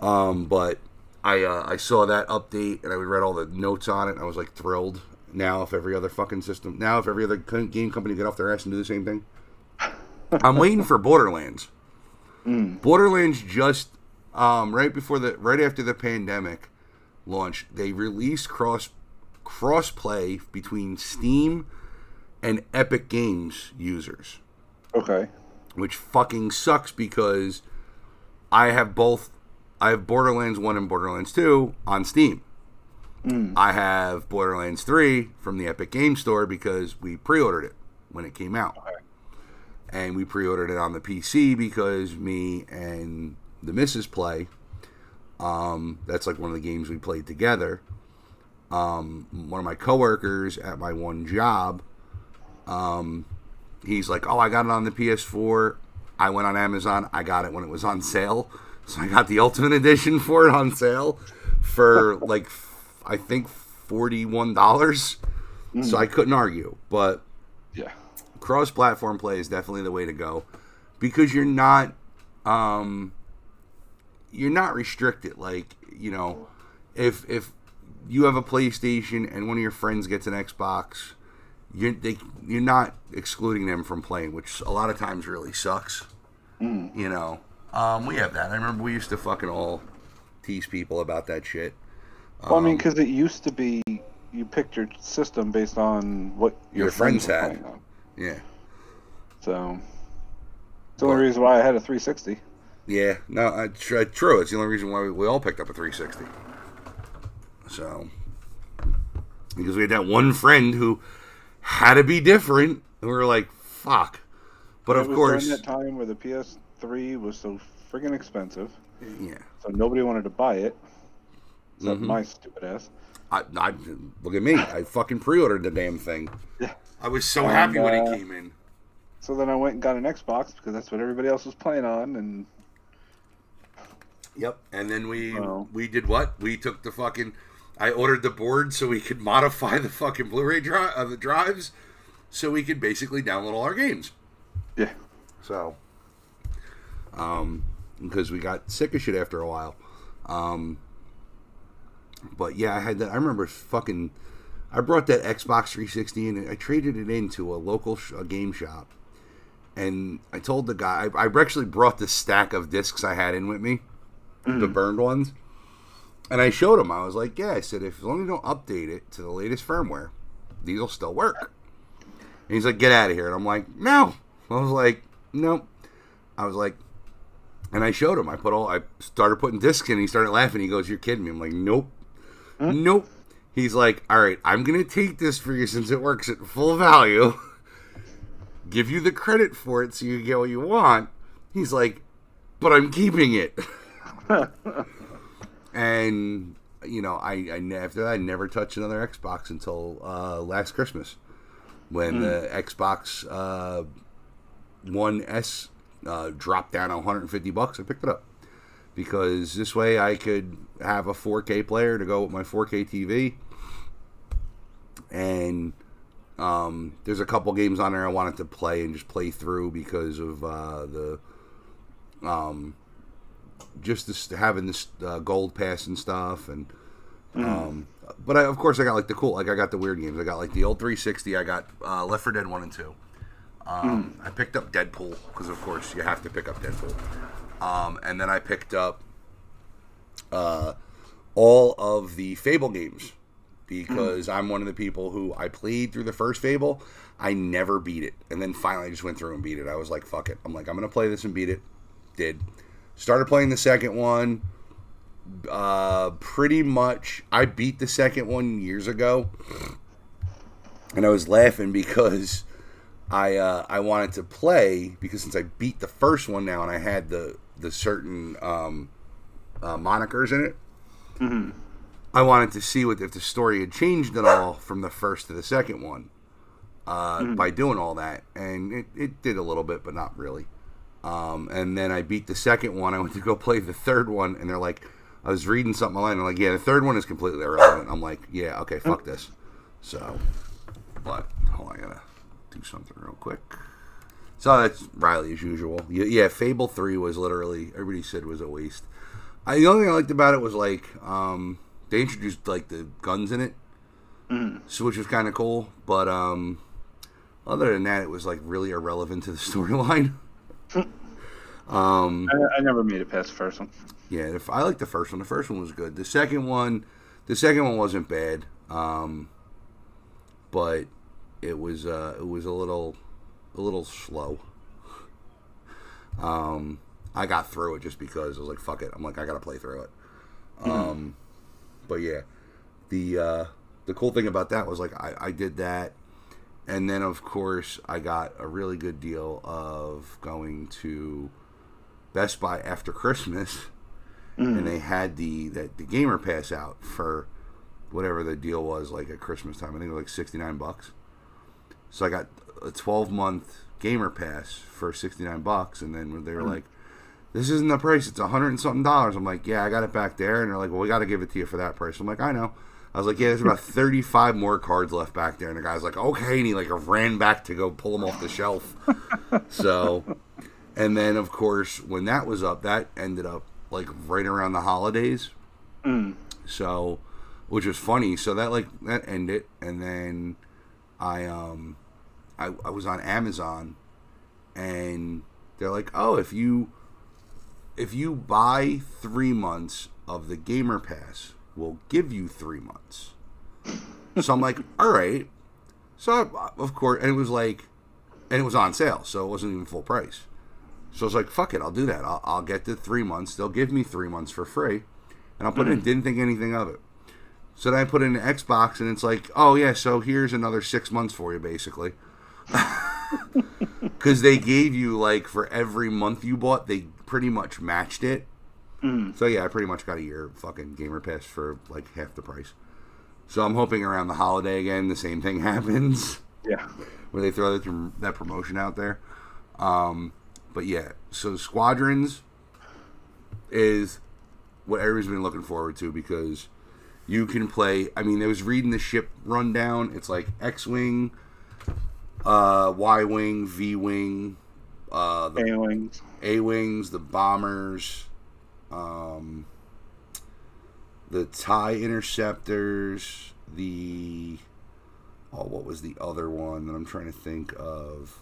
um, but I uh, I saw that update and I read all the notes on it. and I was like thrilled. Now, if every other fucking system, now if every other game company get off their ass and do the same thing, I'm waiting for Borderlands. Borderlands just um, right before the right after the pandemic launch, they released cross cross play between Steam and Epic Games users, Okay. which fucking sucks because I have both. I have Borderlands One and Borderlands Two on Steam. I have Borderlands 3 from the Epic Game Store because we pre ordered it when it came out. And we pre ordered it on the PC because me and the missus play. Um, that's like one of the games we played together. Um, one of my coworkers at my one job, um, he's like, Oh, I got it on the PS4. I went on Amazon. I got it when it was on sale. So I got the Ultimate Edition for it on sale for like I think forty one dollars, mm. so I couldn't argue. But yeah, cross platform play is definitely the way to go because you're not um, you're not restricted. Like you know, if if you have a PlayStation and one of your friends gets an Xbox, you're they, you're not excluding them from playing, which a lot of times really sucks. Mm. You know, um, we have that. I remember we used to fucking all tease people about that shit. Well, um, I mean, because it used to be you picked your system based on what your, your friends, friends had. Yeah. So, it's the only reason why I had a 360. Yeah, no, uh, true. It's the only reason why we, we all picked up a 360. So, because we had that one friend who had to be different, and we were like, "Fuck." But it of course, during that time where the PS3 was so friggin' expensive. Yeah. So nobody wanted to buy it, except mm-hmm. my stupid ass. I, I look at me. I fucking pre-ordered the damn thing. Yeah. I was so and, happy when uh, it came in. So then I went and got an Xbox because that's what everybody else was playing on, and. Yep, and then we we did what? We took the fucking. I ordered the board so we could modify the fucking Blu-ray drive of uh, the drives, so we could basically download all our games. Yeah. So. Um, because we got sick of shit after a while. Um, but yeah, I had that. I remember fucking. I brought that Xbox 360 and I traded it into a local sh- a game shop, and I told the guy I, I, actually brought the stack of discs I had in with me, mm. the burned ones, and I showed him. I was like, "Yeah," I said, "If as long as you don't update it to the latest firmware, these will still work." And he's like, "Get out of here!" And I'm like, "No." I was like, "Nope." I was like, and I showed him. I put all. I started putting discs in. He started laughing. He goes, "You're kidding me." I'm like, "Nope, huh? nope." He's like, "All right, I'm gonna take this for you since it works at full value. Give you the credit for it so you get what you want." He's like, "But I'm keeping it." and you know, I, I after that I never touched another Xbox until uh, last Christmas when mm. the Xbox uh, One S uh, dropped down 150 bucks. I picked it up because this way I could have a 4K player to go with my 4K TV. And um, there's a couple games on there I wanted to play and just play through because of uh, the um, just this, having this uh, gold pass and stuff and. Mm. Um, but I, of course, I got like the cool, like I got the weird games. I got like the old 360. I got uh, Left 4 Dead 1 and 2. Um, mm. I picked up Deadpool because, of course, you have to pick up Deadpool. Um, and then I picked up uh, all of the Fable games because mm. I'm one of the people who I played through the first Fable. I never beat it, and then finally I just went through and beat it. I was like, "Fuck it!" I'm like, "I'm gonna play this and beat it." Did. Started playing the second one. Uh, pretty much, I beat the second one years ago, and I was laughing because I uh, I wanted to play because since I beat the first one now and I had the the certain um, uh, monikers in it, mm-hmm. I wanted to see what if the story had changed at all from the first to the second one uh, mm-hmm. by doing all that, and it, it did a little bit, but not really. Um, and then I beat the second one. I went to go play the third one, and they're like, I was reading something online, and like, yeah, the third one is completely irrelevant. I'm like, yeah, okay, fuck this. So, but hold on, I gotta do something real quick. So that's Riley as usual. Yeah, Fable Three was literally everybody said was a waste. I, the only thing I liked about it was like um, they introduced like the guns in it, mm. so which was kind of cool. But um, other than that, it was like really irrelevant to the storyline. um, I, I, never made it past the first one. Yeah, if I like the first one. The first one was good. The second one, the second one wasn't bad. Um, but it was uh, it was a little a little slow. Um, I got through it just because I was like, "Fuck it!" I'm like, I gotta play through it. Mm-hmm. Um, but yeah, the uh, the cool thing about that was like I, I did that, and then of course I got a really good deal of going to Best Buy after Christmas, mm. and they had the that the gamer pass out for whatever the deal was like at Christmas time. I think it was like sixty nine bucks. So I got a 12 month gamer pass for 69 bucks. And then when they were mm like, this isn't the price. It's a hundred and something dollars. I'm like, yeah, I got it back there. And they're like, well, we got to give it to you for that price. I'm like, I know. I was like, yeah, there's about 35 more cards left back there. And the guy's like, okay. And he like ran back to go pull them off the shelf. so, and then of course, when that was up, that ended up like right around the holidays. Mm. So, which was funny. So that like, that ended. And then I, um, I, I was on Amazon and they're like, oh, if you, if you buy three months of the Gamer Pass, we'll give you three months. so I'm like, all right. So of course, and it was like, and it was on sale, so it wasn't even full price. So I was like, fuck it, I'll do that. I'll, I'll get the three months. They'll give me three months for free, and I'll put mm-hmm. it in. Didn't think anything of it. So then I put it in the Xbox, and it's like, oh yeah, so here's another six months for you, basically. Because they gave you like for every month you bought, they pretty much matched it. Mm. So yeah, I pretty much got a year fucking gamer pass for like half the price. So I'm hoping around the holiday again, the same thing happens. Yeah, where they throw that, that promotion out there. Um, but yeah, so Squadrons is what everybody's been looking forward to because you can play. I mean, I was reading the ship rundown. It's like X-wing, uh, Y-wing, V-wing, uh, the A-wings, A-wings, the bombers, um, the tie interceptors, the oh, what was the other one that I'm trying to think of?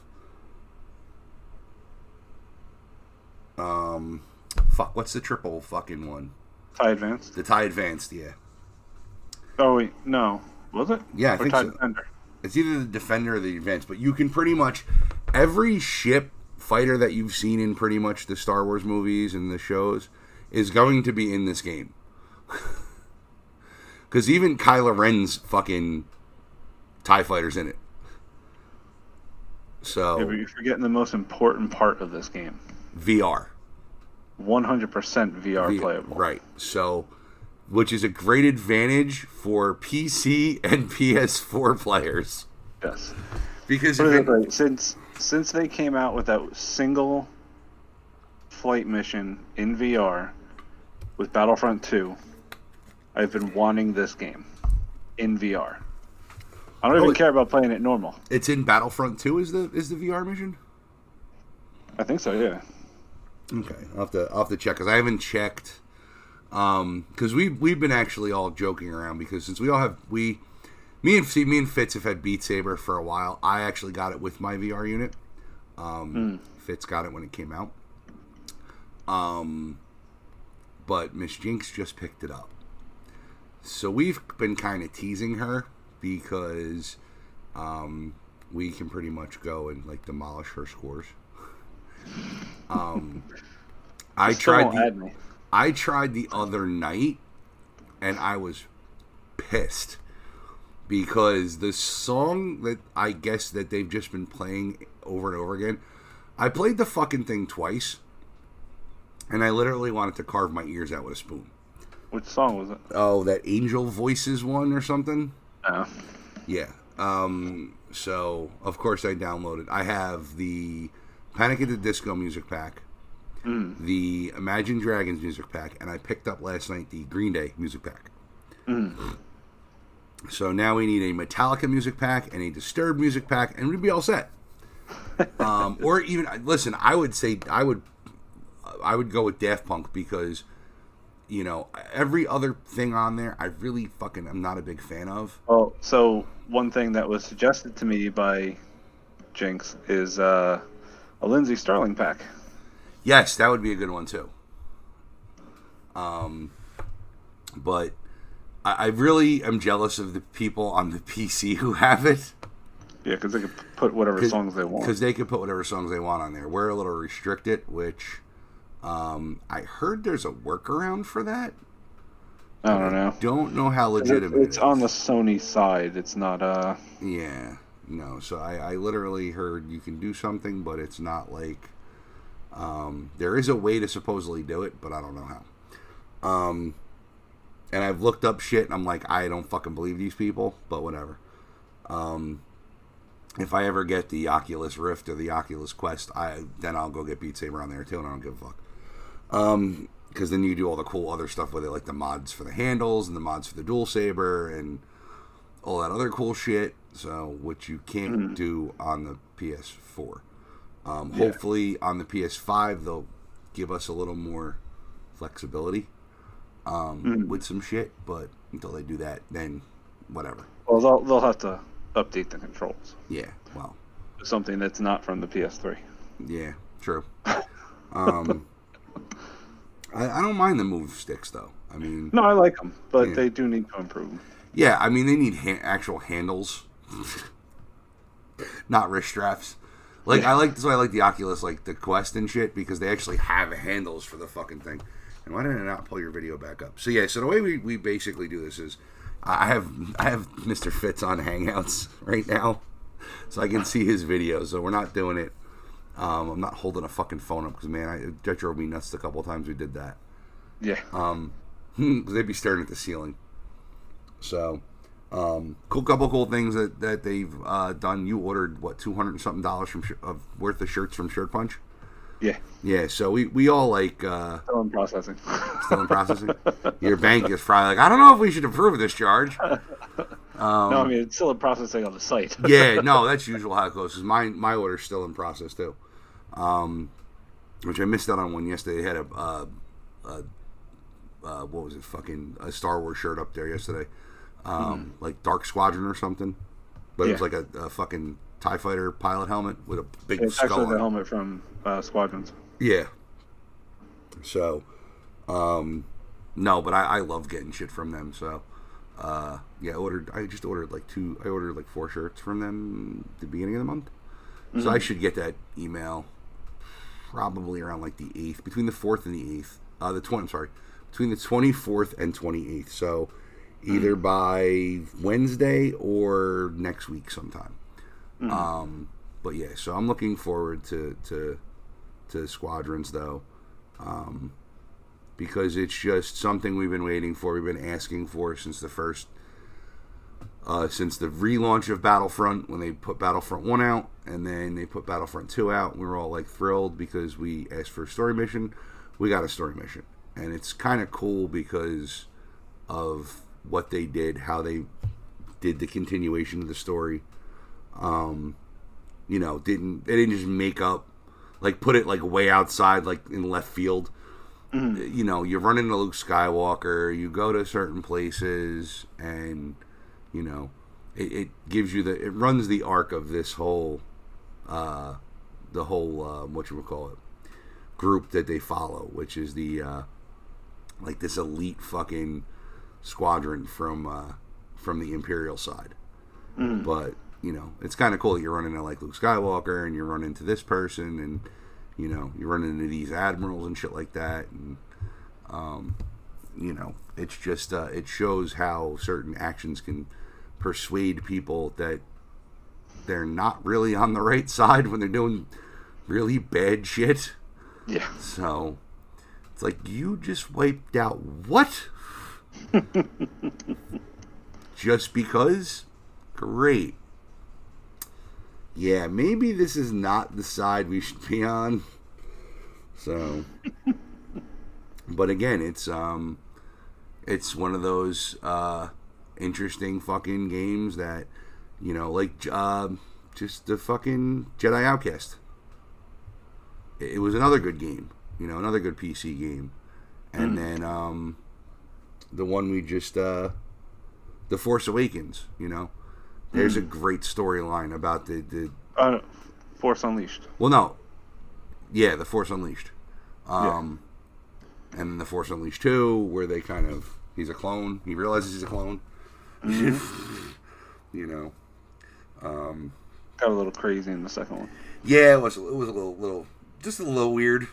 Um, fuck, what's the triple fucking one? Tie advanced. The tie advanced, yeah. Oh wait, no, was it? Yeah, I or think tie so. Defender? It's either the defender or the advanced, but you can pretty much every ship fighter that you've seen in pretty much the Star Wars movies and the shows is going to be in this game. Because even Kylo Ren's fucking TIE fighter's in it. So. Yeah, but you're forgetting the most important part of this game VR. 100% VR playable. Right. So, which is a great advantage for PC and PS4 players. Yes. Because it, since since they came out with that single flight mission in VR with Battlefront 2, I've been wanting this game in VR. I don't oh, even care about playing it normal. It's in Battlefront 2 is the is the VR mission? I think so, yeah. Okay, I'll have to I'll have to check because I haven't checked. Um, because we we've been actually all joking around because since we all have we, me and see me and Fitz have had Beat Saber for a while. I actually got it with my VR unit. Um, mm. Fitz got it when it came out. Um, but Miss Jinx just picked it up. So we've been kind of teasing her because um, we can pretty much go and like demolish her scores. Um, I tried the, I tried the other night, and I was pissed because the song that I guess that they've just been playing over and over again. I played the fucking thing twice, and I literally wanted to carve my ears out with a spoon. Which song was it? Oh, that Angel Voices one or something. Oh. Yeah. Um. So of course I downloaded. I have the Panic at the Disco music pack, mm. the Imagine Dragons music pack, and I picked up last night the Green Day music pack. Mm. So now we need a Metallica music pack and a Disturbed music pack, and we'd be all set. um, or even listen, I would say I would I would go with Daft Punk because you know every other thing on there I really fucking am not a big fan of. Oh, so one thing that was suggested to me by Jinx is uh, a Lindsey Stirling pack. Yes, that would be a good one too. Um, but I, I really am jealous of the people on the PC who have it. Yeah, because they can put whatever songs they want. Because they can put whatever songs they want on there. We're a little restricted, which um, I heard there's a workaround for that. I don't know. Don't know how legitimate. It's, it's on the Sony side. It's not. Uh. Yeah. No, so I, I literally heard you can do something, but it's not like um, there is a way to supposedly do it, but I don't know how. Um, and I've looked up shit, and I'm like, I don't fucking believe these people, but whatever. Um, if I ever get the Oculus Rift or the Oculus Quest, I then I'll go get Beat Saber on there too, and I don't give a fuck. Um, because then you do all the cool other stuff with it, like the mods for the handles and the mods for the dual saber and all that other cool shit. So, which you can't do on the PS4. Um, Yeah. Hopefully, on the PS5, they'll give us a little more flexibility um, with some shit. But until they do that, then whatever. Well, they'll they'll have to update the controls. Yeah, well, Something that's not from the PS3. yeah, true. Um, I, I don't mind the move sticks though. I mean, No, I like them, but Yeah. they do need to improve. Yeah, I mean they need ha- actual handles, not wrist straps. Like I like that's why I like the Oculus, like the Quest and shit, because they actually have handles for the fucking thing. And why did I not pull your video back up? So yeah, so the way we, we basically do this is, I have I have Mr. Fitz on Hangouts right now, so I can see his video. So we're not doing it. Um, I'm not holding a fucking phone up because man, I, that drove me nuts a couple of times we did that. Yeah. Um, 'cause they'd be staring at the ceiling. So, um, cool couple cool things that that they've uh, done. You ordered what two hundred and something dollars from Sh- of worth of shirts from Shirt Punch. yeah. Yeah, so we, we all like uh, Still in processing. still in processing. Your bank is probably like, I don't know if we should approve this charge. Um, no, I mean it's still in processing on the site. yeah, no, that's usual how it goes. 'cause my my order's still in process too. Um, which I missed out on one yesterday. They had a, uh, uh, uh, what was it? Fucking a Star Wars shirt up there yesterday, um, like Dark Squadron or something. But it was like a, a fucking Tie Fighter pilot helmet with a big It's skull. actually the helmet from uh, Squadrons. Yeah. So, um, no, but I, I love getting shit from them. So, uh, yeah, I ordered. I just ordered like two. I ordered like four shirts from them at the beginning of the month. So I should get that email probably around like the eighth, between the fourth and the eighth. Uh, the twenty. I'm sorry, between the twenty fourth and twenty eighth. So either by Wednesday or next week sometime. Um, but yeah, so I'm looking forward to to to Squadrons though, um, because it's just something we've been waiting for. We've been asking for since the first, uh, since the relaunch of Battlefront when they put Battlefront One out, and then they put Battlefront Two out. We were all like thrilled because we asked for a story mission. We got a story mission, and it's kind of cool because of what they did, how they did the continuation of the story. Um, you know, didn't they didn't just make up like put it like way outside, like in left field. You know, you run into Luke Skywalker, you go to certain places, and you know, it, it gives you the it runs the arc of this whole, uh, the whole uh, what you would call it group that they follow, which is the uh, like this elite fucking squadron from uh, from the Imperial side. But you know, it's kind of cool. That you're running into like Luke Skywalker and you're running into this person and you know you run into these admirals and shit like that. And um, you know it's just uh, it shows how certain actions can persuade people that they're not really on the right side when they're doing really bad shit. Yeah. So it's like you just wiped out what? just because? Great. Yeah, maybe this is not the side we should be on. So but again, it's um it's one of those uh interesting fucking games that you know, like um just the fucking Jedi Outcast it was another good game, you know, another good PC game. And then um the one we just uh The Force Awakens, you know. There's a great storyline about the, the Uh, Force Unleashed. well no. Yeah, The Force Unleashed. Um and The Force Unleashed 2 where they kind of he's a clone. He realizes he's a clone. you know. Got a little crazy in the second one. Yeah, it was it was a little little just a little weird.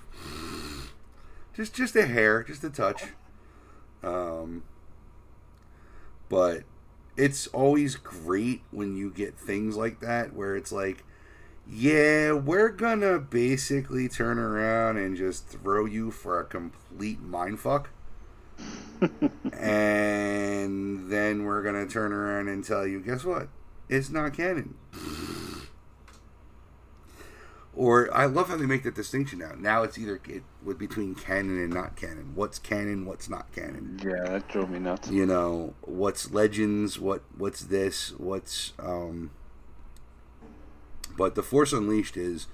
Just just a hair, just a touch. Um but it's always great when you get things like that where it's like yeah, we're gonna basically turn around and just throw you for a complete mindfuck. and then we're gonna turn around and tell you, guess what? It's not canon. Or I love how they make that distinction now. Now it's either it, with between canon and not canon. What's canon? What's not canon? Yeah, that drove me nuts. You know, what's legends? What what's this? What's um. But the Force Unleashed is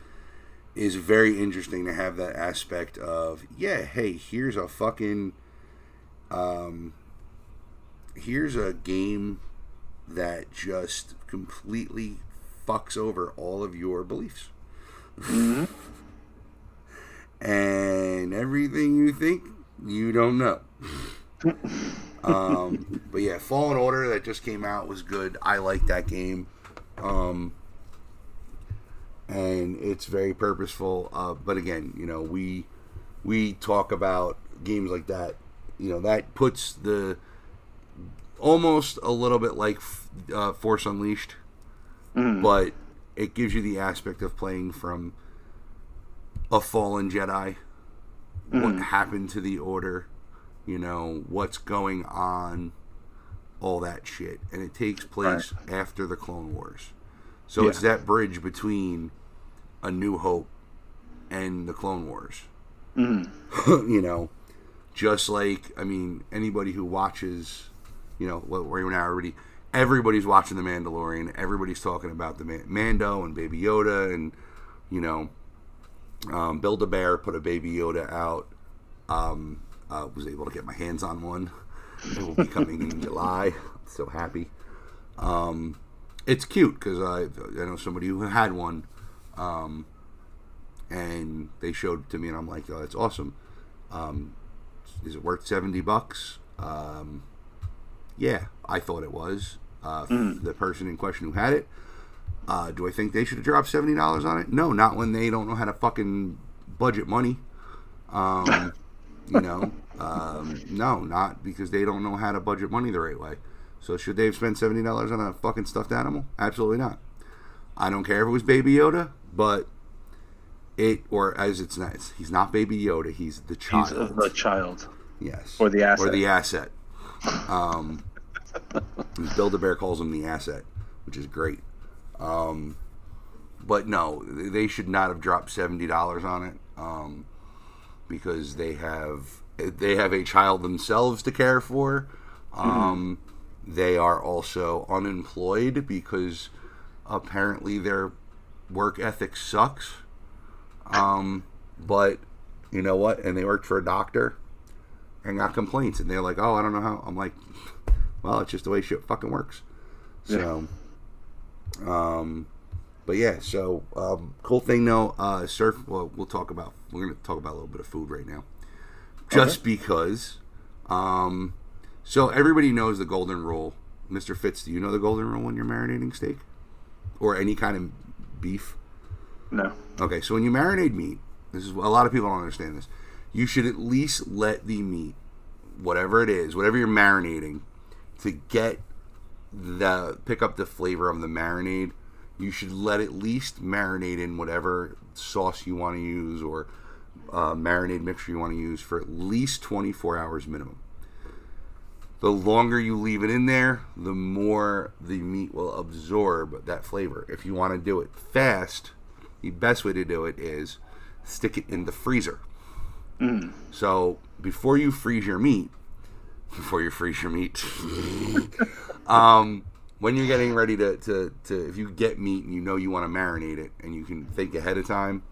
is very interesting to have that aspect of yeah. Hey, here's a fucking um. Here's a game that just completely fucks over all of your beliefs. Mm-hmm. and everything you think, you don't know. um, but yeah, Fallen Order that just came out was good. I like that game. Um, and it's very purposeful. Uh, but again, you know, we we talk about games like that. You know, that puts the almost a little bit like uh, Force Unleashed, Mm. but it gives you the aspect of playing from a fallen Jedi. What Mhm. happened to the Order? You know what's going on, all that shit, and it takes place after the Clone Wars. So it's that bridge between A New Hope and the Clone Wars. Mm. you know, just like I mean, anybody who watches, you know, what we're now already, everybody's watching the Mandalorian. Everybody's talking about the Man- Mando and Baby Yoda, and you know, um, Build a Bear put a Baby Yoda out. Um, uh, was able to get my hands on one. It will be coming in July. So happy. Um, it's cute because I I know somebody who had one. Um, and they showed it to me, and I'm like, "Oh, that's awesome." Um, is it worth seventy bucks? Um, yeah, I thought it was. Uh, Mm. The person in question who had it. Uh, do I think they should have dropped seventy dollars on it? No, not when they don't know how to fucking budget money. Um, you know, um, no, not because they don't know how to budget money the right way. So should they have spent seventy dollars on a fucking stuffed animal? Absolutely not. I don't care if it was Baby Yoda, but it or as it's not, it's, he's not Baby Yoda. He's the child. uh, the child. yes, or the asset. Or the asset. Um, Build a Bear calls him the asset, which is great. Um, but no, they should not have dropped seventy dollars on it um, because they have they have a child themselves to care for. Um, They are also unemployed because apparently their work ethic sucks. Um, but you know what? And they worked for a doctor and got complaints, and they're like, "Oh, I don't know how." I'm like, "Well, it's just the way shit fucking works." So, um, but yeah, so um, cool thing though. Uh, surf. Well, we'll talk about. We're gonna talk about a little bit of food right now, just because. Um, so everybody knows the golden rule. Mr. Fitz, do you know the golden rule when you're marinating steak or any kind of beef? No. Okay, so when you marinate meat, this is a lot of people don't understand this. You should at least let the meat, whatever it is, whatever you're marinating, to get the pick up the flavor of the marinade. You should let at least marinate in whatever sauce you want to use or uh, marinade mixture you want to use for at least 24 hours minimum. The longer you leave it in there, the more the meat will absorb that flavor. If you want to do it fast, the best way to do it is stick it in the freezer. Mm. So before you freeze your meat, before you freeze your meat, um, when you're getting ready to, to, to, if you get meat and you know you want to marinate it and you can think ahead of time,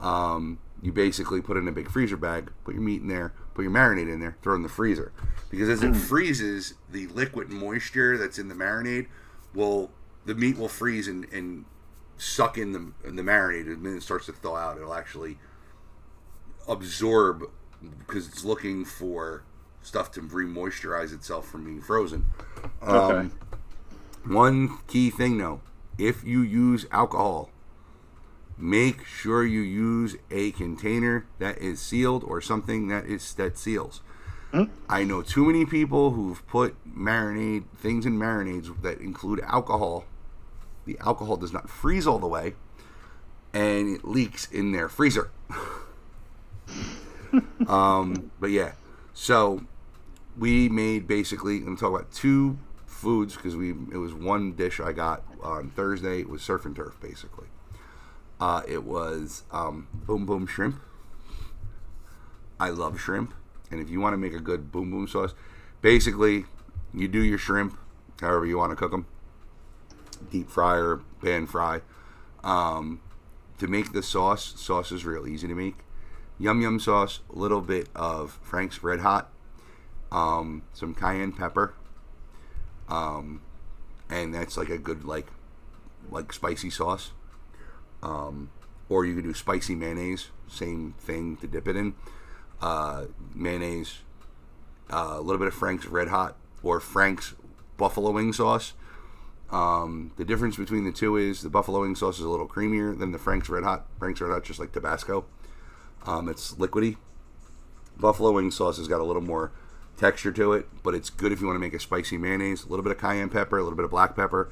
um, you basically put it in a big freezer bag, put your meat in there, put your marinade in there, throw it in the freezer. Because as it freezes, the liquid moisture that's in the marinade will, the meat will freeze and, and suck in the, in the marinade. And then it starts to thaw out. It'll actually absorb because it's looking for stuff to re-moisturize itself from being frozen. Um, Okay. One key thing though, if you use alcohol, make sure you use a container that is sealed or something that is that seals. I know too many people who've put marinade things in marinades that include alcohol. The alcohol does not freeze all the way, and it leaks in their freezer. um, but yeah, so we made basically. I'm gonna talk about two foods because we it was one dish I got on Thursday. It was surf and turf basically. Uh, it was um, Boom Boom Shrimp. I love shrimp, and if you want to make a good Boom Boom sauce, basically you do your shrimp however you want to cook them, deep fry or pan fry. Um, to make the sauce, sauce is real easy to make. Yum yum sauce, a little bit of Frank's Red Hot, um, some cayenne pepper, um, and that's like a good like like spicy sauce. Um, or you can do spicy mayonnaise, same thing to dip it in. Uh, mayonnaise, uh, a little bit of Frank's Red Hot or Frank's buffalo wing sauce. Um, the difference between the two is the buffalo wing sauce is a little creamier than the Frank's Red Hot. Frank's Red Hot just like Tabasco. Um, it's liquidy. Buffalo wing sauce has got a little more texture to it, but it's good if you want to make a spicy mayonnaise. A little bit of cayenne pepper, a little bit of black pepper.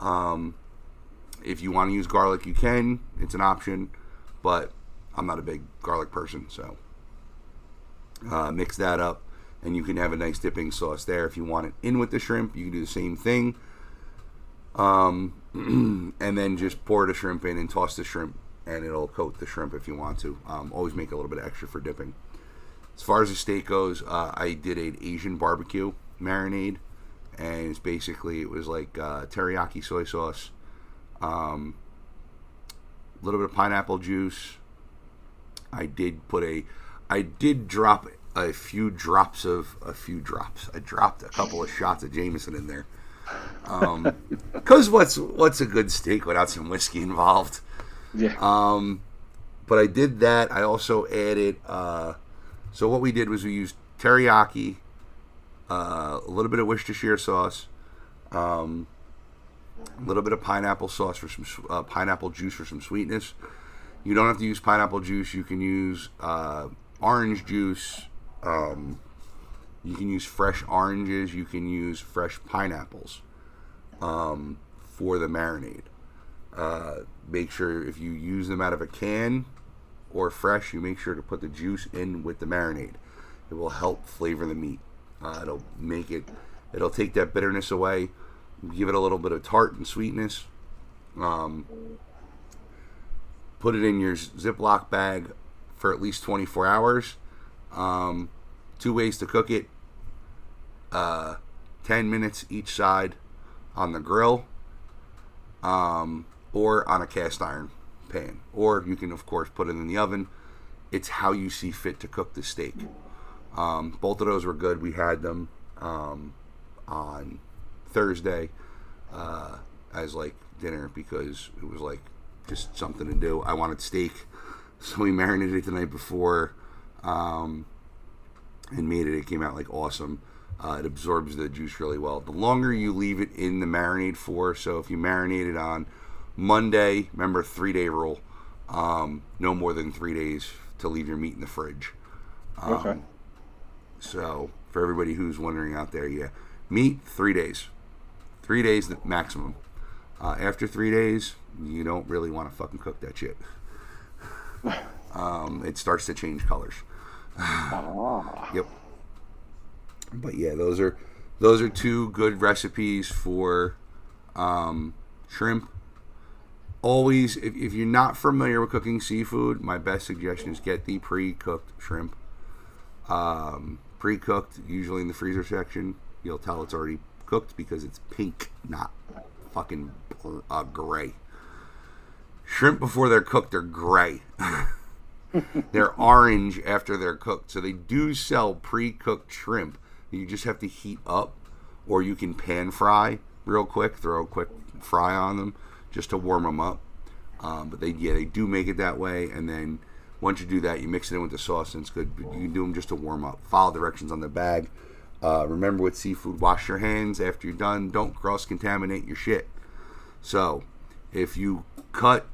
Um, if you want to use garlic, you can. It's an option, but I'm not a big garlic person, so uh, mix that up, and you can have a nice dipping sauce there. If you want it in with the shrimp, you can do the same thing. Um, and then just pour the shrimp in and toss the shrimp, and it'll coat the shrimp if you want to. Um, always make a little bit extra for dipping. As far as the steak goes, uh, I did an Asian barbecue marinade, and it's basically it was like uh, teriyaki soy sauce, um, a little bit of pineapple juice. I did put a, I did drop a few drops of a few drops. I dropped a couple of shots of Jameson in there. Um, cause what's what's a good steak without some whiskey involved? Yeah. Um, but I did that. I also added. Uh, so what we did was we used teriyaki, uh, a little bit of Worcestershire sauce, um, a little bit of pineapple sauce for some uh, pineapple juice for some sweetness. You don't have to use pineapple juice. You can use uh, orange juice. Um, you can use fresh oranges. You can use fresh pineapples um, for the marinade. Uh, make sure if you use them out of a can or fresh, you make sure to put the juice in with the marinade. It will help flavor the meat. Uh, it'll make it. It'll take that bitterness away. Give it a little bit of tart and sweetness. Um, put it in your Ziploc bag for at least 24 hours. Um, two ways to cook it. Uh, 10 minutes each side on the grill um, or on a cast iron pan. Or you can, of course, put it in the oven. It's how you see fit to cook the steak. Um, both of those were good. We had them um, on Thursday uh, as like dinner because it was like just something to do. I wanted steak, so we marinated it the night before um, and made it. It came out like awesome. Uh, it absorbs the juice really well. The longer you leave it in the marinade for, so if you marinate it on Monday, remember three day rule, um, no more than three days to leave your meat in the fridge. Um, Okay. So for everybody who's wondering out there, yeah, meat three days, three days maximum. Uh, after three days, you don't really want to fucking cook that shit. Um, it starts to change colors. Ah. Yep. But yeah, those are those are two good recipes for um, shrimp. Always, if, if you're not familiar with cooking seafood, my best suggestion is get the pre-cooked shrimp. Um, pre-cooked, usually in the freezer section, you'll tell it's already cooked because it's pink, not fucking uh, gray. Shrimp before they're cooked are gray. they're orange after they're cooked. So they do sell pre-cooked shrimp. You just have to heat up, or you can pan fry real quick. Throw a quick fry on them just to warm them up. Um, but they yeah they do make it that way, and then once you do that, you mix it in with the sauce, and it's good. But you can do them just to warm up. Follow directions on the bag. Uh, remember with seafood, wash your hands after you're done. Don't cross contaminate your shit. So, if you cut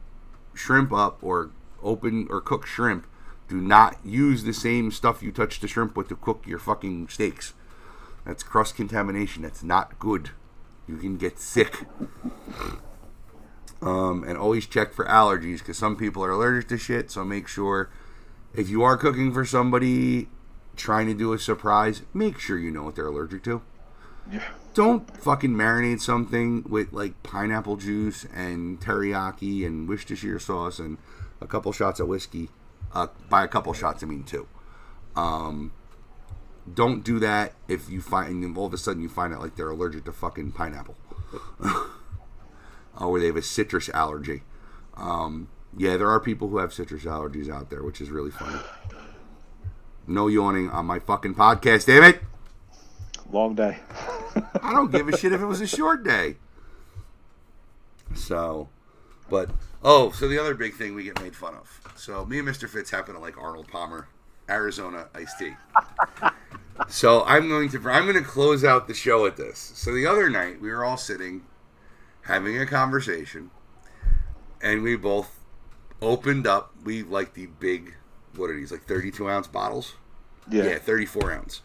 shrimp up or open or cook shrimp, do not use the same stuff you touch the shrimp with to cook your fucking steaks. That's cross contamination. That's not good. You can get sick. Um, and always check for allergies because some people are allergic to shit. So make sure if you are cooking for somebody trying to do a surprise, make sure you know what they're allergic to. Yeah. don't fucking marinate something with like pineapple juice and teriyaki and Worcestershire sauce and a couple shots of whiskey. Uh, by a couple shots, I mean two. Um, don't do that if you find and all of a sudden you find out like they're allergic to fucking pineapple, or they have a citrus allergy. Um, yeah, there are people who have citrus allergies out there, which is really funny. No yawning on my fucking podcast, damn it! Long day. I don't give a shit if it was a short day. So, but oh, so the other big thing we get made fun of. So me and Mr. Fitz happen to like Arnold Palmer, Arizona iced tea. so I'm going to I'm going to close out the show at this. So the other night we were all sitting, having a conversation, and we both opened up. We like the big, what are these like 32 ounce bottles? Yeah. Yeah, 34 ounce.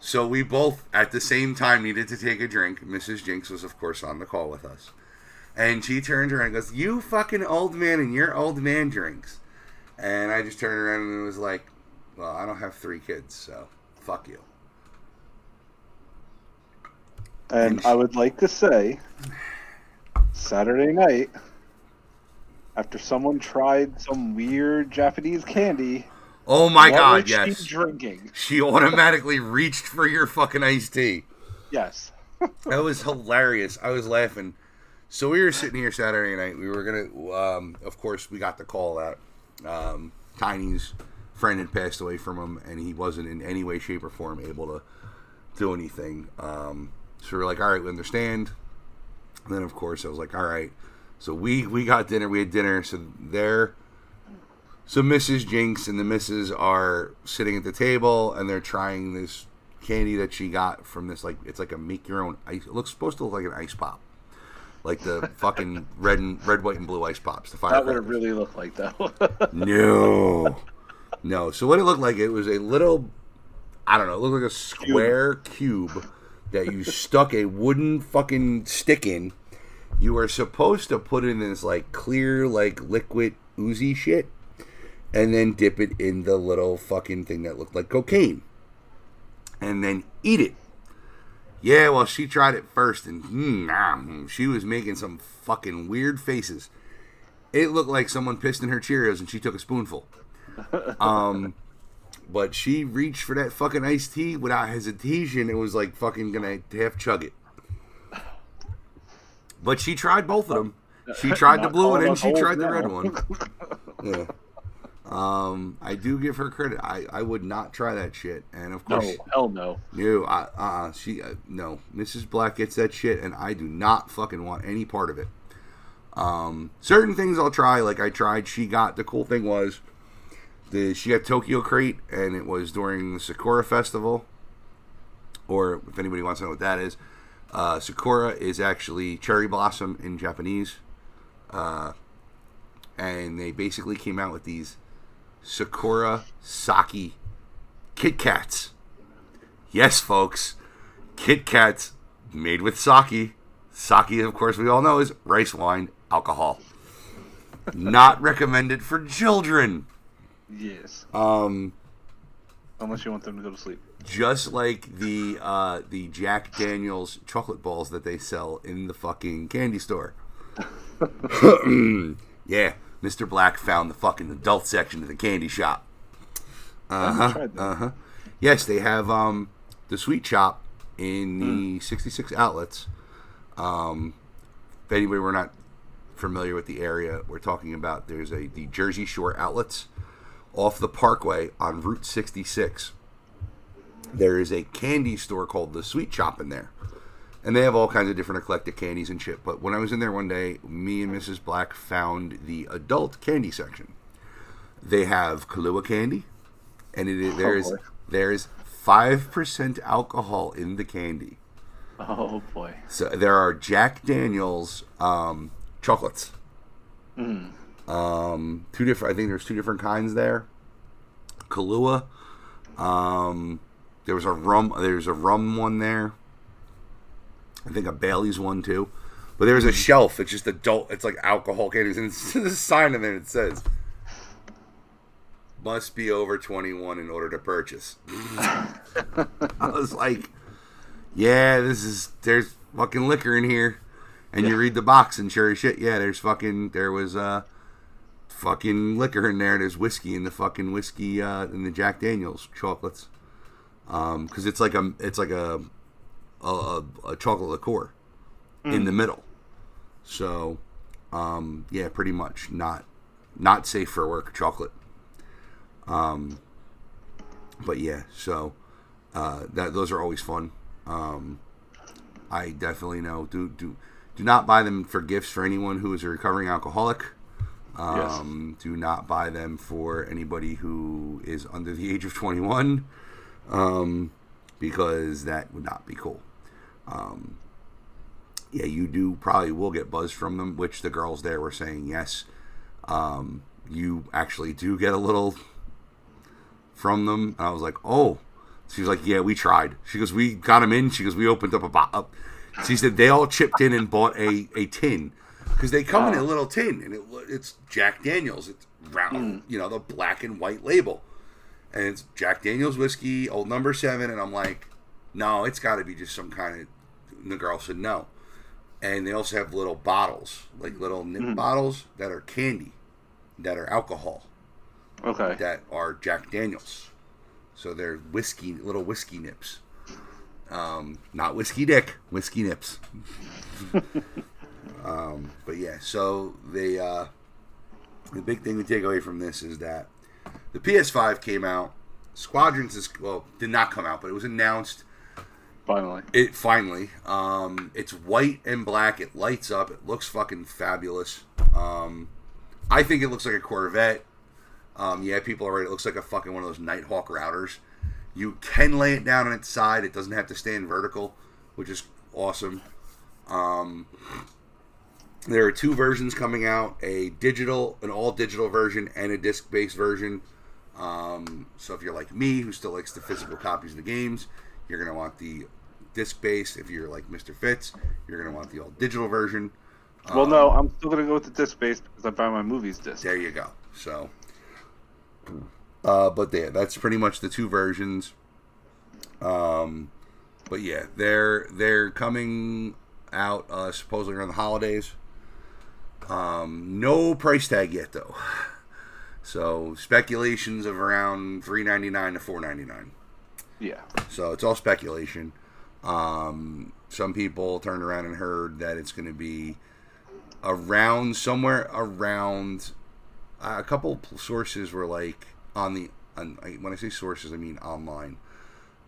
So we both, at the same time, needed to take a drink. Mrs. Jinx was, of course, on the call with us. And she turns around and goes, You fucking old man and your old man drinks. And I just turned around and was like, Well, I don't have three kids, so fuck you. And I would like to say, Saturday night, after someone tried some weird Japanese candy, Oh my what god, yes. she drinking? She automatically reached for your fucking iced tea. Yes. That was hilarious. I was laughing. So we were sitting here Saturday night. We were gonna, um, of course, we got the call that um, Tiny's friend had passed away from him, and he wasn't in any way, shape, or form able to do anything. Um, so we are like, all right, we understand. And then, of course, I was like, all right. So we we got dinner. We had dinner. So there. So Mrs. Jinx and the missus are sitting at the table, and they're trying this candy that she got from this like it's like a make your own ice. It looks supposed to look like an ice pop, like the fucking red and red, white, and blue ice pops. The fire. That would have really looked like though. No, no. So what it looked like, it was a little, I don't know, it looked like a square cube that you stuck a wooden fucking stick in. You were supposed to put it in this like clear, like liquid oozy shit, and then dip it in the little fucking thing that looked like cocaine, and then eat it. Yeah, well, she tried it first, and mm, nah, she was making some fucking weird faces. It looked like someone pissed in her Cheerios, and she took a spoonful. Um, but she reached for that fucking iced tea without hesitation. It was like fucking gonna half chug it. But she tried both of them. She tried the blue one and she tried the red one. Yeah. Um, I do give her credit. I, I would not try that shit. And of no, course, hell no. no, I, uh, she, uh, no, Mrs. Black gets that shit, and I do not fucking want any part of it. Um, certain things I'll try, like I tried. She got the cool thing was the she got Tokyo Crate, and it was during the Sakura Festival. Or if anybody wants to know what that is, uh, Sakura is actually cherry blossom in Japanese, uh, and they basically came out with these Sakura Sake Kit Kats. Yes, folks, Kit Kats made with sake. Sake, of course, we all know is rice wine alcohol. Not recommended for children. Yes. Um, Unless you want them to go to sleep. just like the uh, the Jack Daniels chocolate balls that they sell in the fucking candy store. yeah, Mr. Black found the fucking adult section of the candy shop. Uh huh. Uh huh. Yes, they have um the sweet shop in the 66 outlets. Um, if anybody were not familiar with the area we're talking about, there's a the Jersey Shore outlets off the Parkway on Route 66 there is a candy store called the Sweet Shop in there. And they have all kinds of different eclectic candies and shit. But when I was in there one day, me and Mrs. Black found the adult candy section. They have Kahlua candy, and it is, there is boy. there is five percent alcohol in the candy. Oh boy. So there are Jack Daniels um, chocolates. Mm. Um, two different. I think there's two different kinds there. Kahlua. Um, there was a rum. There's a rum one there. I think a Bailey's one too. But there's a shelf. It's just adult. It's like alcohol candies, and it's there's a sign in there that says must be over 21 in order to purchase. I was like, yeah, this is there's fucking liquor in here, and you read the box and sure as shit, yeah, there's fucking there was uh fucking liquor in there. There's whiskey in the fucking whiskey uh in the Jack Daniels chocolates, um because it's like a it's like a a, a, a chocolate liqueur in the middle, so um yeah, pretty much not not safe for work chocolate. Um, but yeah, so uh, that those are always fun. Um, I definitely know. Do do do not buy them for gifts for anyone who is a recovering alcoholic. Um, Do not buy them for anybody who is under the age of 21, um, because that would not be cool. Um, yeah, you do probably will get buzz from them, which the girls there were saying yes. Um, you actually do get a little from them. And I was like, oh. She was like, yeah, we tried. She goes, we got them in. She goes, we opened up a box. She said they all chipped in and bought a, a tin because they come in a little tin and it, it's Jack Daniels. It's round, you know, the black and white label. And it's Jack Daniels whiskey, old number seven. And I'm like, no, it's got to be just some kind of. And the girl said no. And they also have little bottles, like little nip bottles that are candy, that are alcohol Okay. that are Jack Daniels. So they're whiskey, little whiskey nips. Um, not whiskey dick, whiskey nips. um, but yeah, so they uh, the big thing to take away from this is that the PS5 came out. Squadrons is well did not come out, but it was announced. Finally. It finally. Um, it's white and black. It lights up. It looks fucking fabulous. Um, I think it looks like a Corvette. Um, yeah, people are right. It looks like a fucking one of those Nighthawk routers. You can lay it down on its side. It doesn't have to stand vertical, which is awesome. Um, there are two versions coming out: a digital, an all digital version, and a disc based version. Um, so if you're like me, who still likes the physical copies of the games, you're gonna want the disc based. If you're like Mr. Fitz, you're gonna want the all digital version. Well, no, I'm still gonna go with the disc based because I buy my movies disc. There you go. So, uh, but there, that's pretty much the two versions. Um, but yeah, they're they're coming out uh, supposedly around the holidays. Um, no price tag yet though. So speculations of around three ninety nine to four ninety nine. Yeah. So it's all speculation. Um, some people turned around and heard that it's going to be around somewhere around. Uh, a couple sources were like on the on, I- when I say sources, I mean online.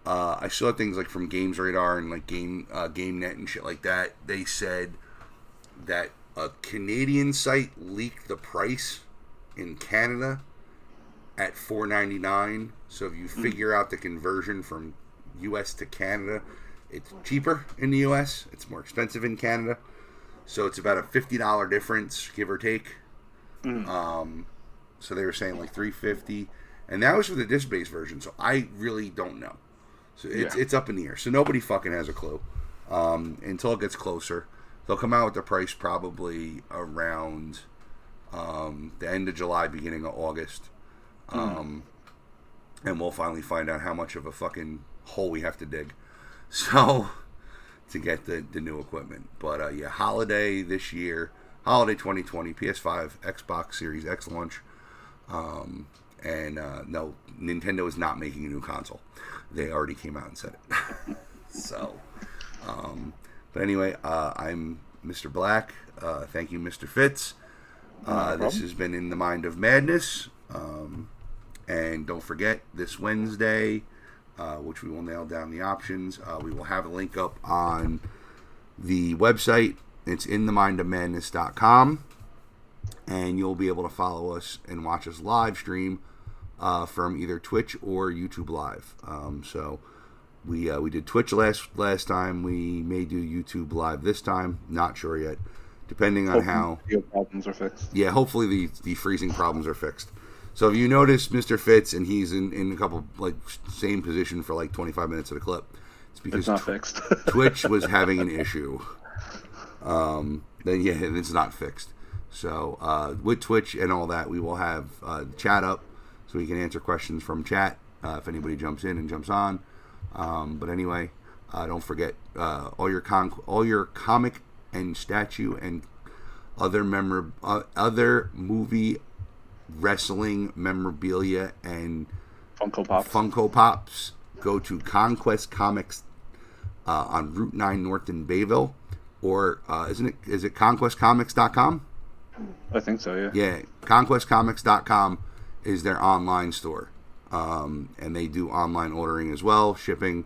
Uh, I saw things like from Games Radar and like Game uh, GameNet and shit like that. They said that a Canadian site leaked the price in Canada at 4.99. So if you figure out the conversion from U.S. to Canada, it's cheaper in the U.S. It's more expensive in Canada. So it's about a fifty dollar difference, give or take. Um, so they were saying like 350 and that was for the disc based version. So I really don't know. So it's Yeah. it's up in the air. So nobody fucking has a clue um, until it gets closer. They'll come out with the price probably around um, the end of July, beginning of August. Um, And we'll finally find out how much of a fucking hole we have to dig. So to get the, the new equipment. But uh, yeah, holiday this year, holiday 2020, PS5, Xbox Series X launch. Um, and uh, no, Nintendo is not making a new console. They already came out and said it. so, um, but anyway, uh, I'm Mr. Black. Uh, thank you, Mr. Fitz. Uh, this has been in the mind of madness. Um, and don't forget this Wednesday, uh, which we will nail down the options. Uh, we will have a link up on the website. It's in the mind of madness.com. And you'll be able to follow us and watch us live stream uh, from either Twitch or YouTube Live. Um, so we uh, we did Twitch last last time. We may do YouTube Live this time. Not sure yet, depending on how Video problems are fixed. yeah, hopefully the the freezing problems are fixed. So if you notice Mr. Fitz and he's in, in a couple like same position for like 25 minutes at a clip, it's because It's not Tw- fixed. Twitch was having an issue. Um, then yeah, it's not fixed. So uh, with Twitch and all that, we will have uh, chat up so we can answer questions from chat uh, if anybody jumps in and jumps on. Um, but anyway, Uh, don't forget uh, all your con- all your comic and statue and other memor- uh, other movie wrestling memorabilia and Funko Pops. Funko Pops. Go to Conquest Comics uh, on Route 9 North in Bayville. Or uh, isn't it is it conquestcomics.com? I think so. Yeah. Yeah, conquestcomics.com is their online store. Um, and they do online ordering as well, shipping.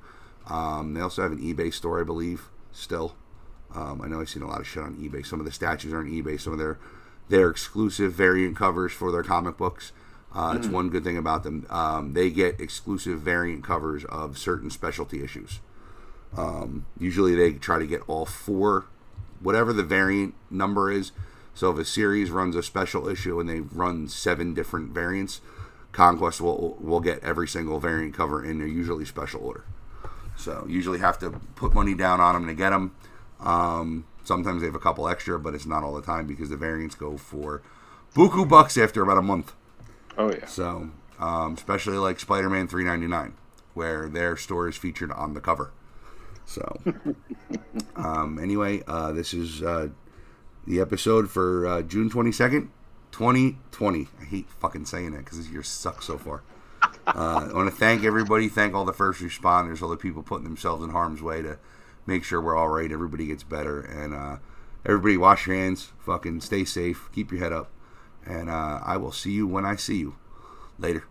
Um, they also have an eBay store, I believe, still. Um, I know I've seen a lot of shit on eBay. Some of the statues are on eBay. Some of their their exclusive variant covers for their comic books. Uh, It's one good thing about them. Um, they get exclusive variant covers of certain specialty issues. Um, usually they try to get all four, whatever the variant number is. So if a series runs a special issue and they run seven different variants, Conquest will will get every single variant cover in their usually special order. So usually have to put money down on them to get them. Um, sometimes they have a couple extra, but it's not all the time because the variants go for buku bucks after about a month. Oh yeah. So um, especially like Spider-Man 399, where their store is featured on the cover. So um, anyway, uh, this is uh, the episode for uh, June 22nd, 2020. I hate fucking saying that because this year sucks so far. Uh, I want to thank everybody, thank all the first responders, all the people putting themselves in harm's way to make sure we're all right, everybody gets better, and uh, everybody wash your hands, fucking stay safe, keep your head up, and uh, I will see you when I see you. Later.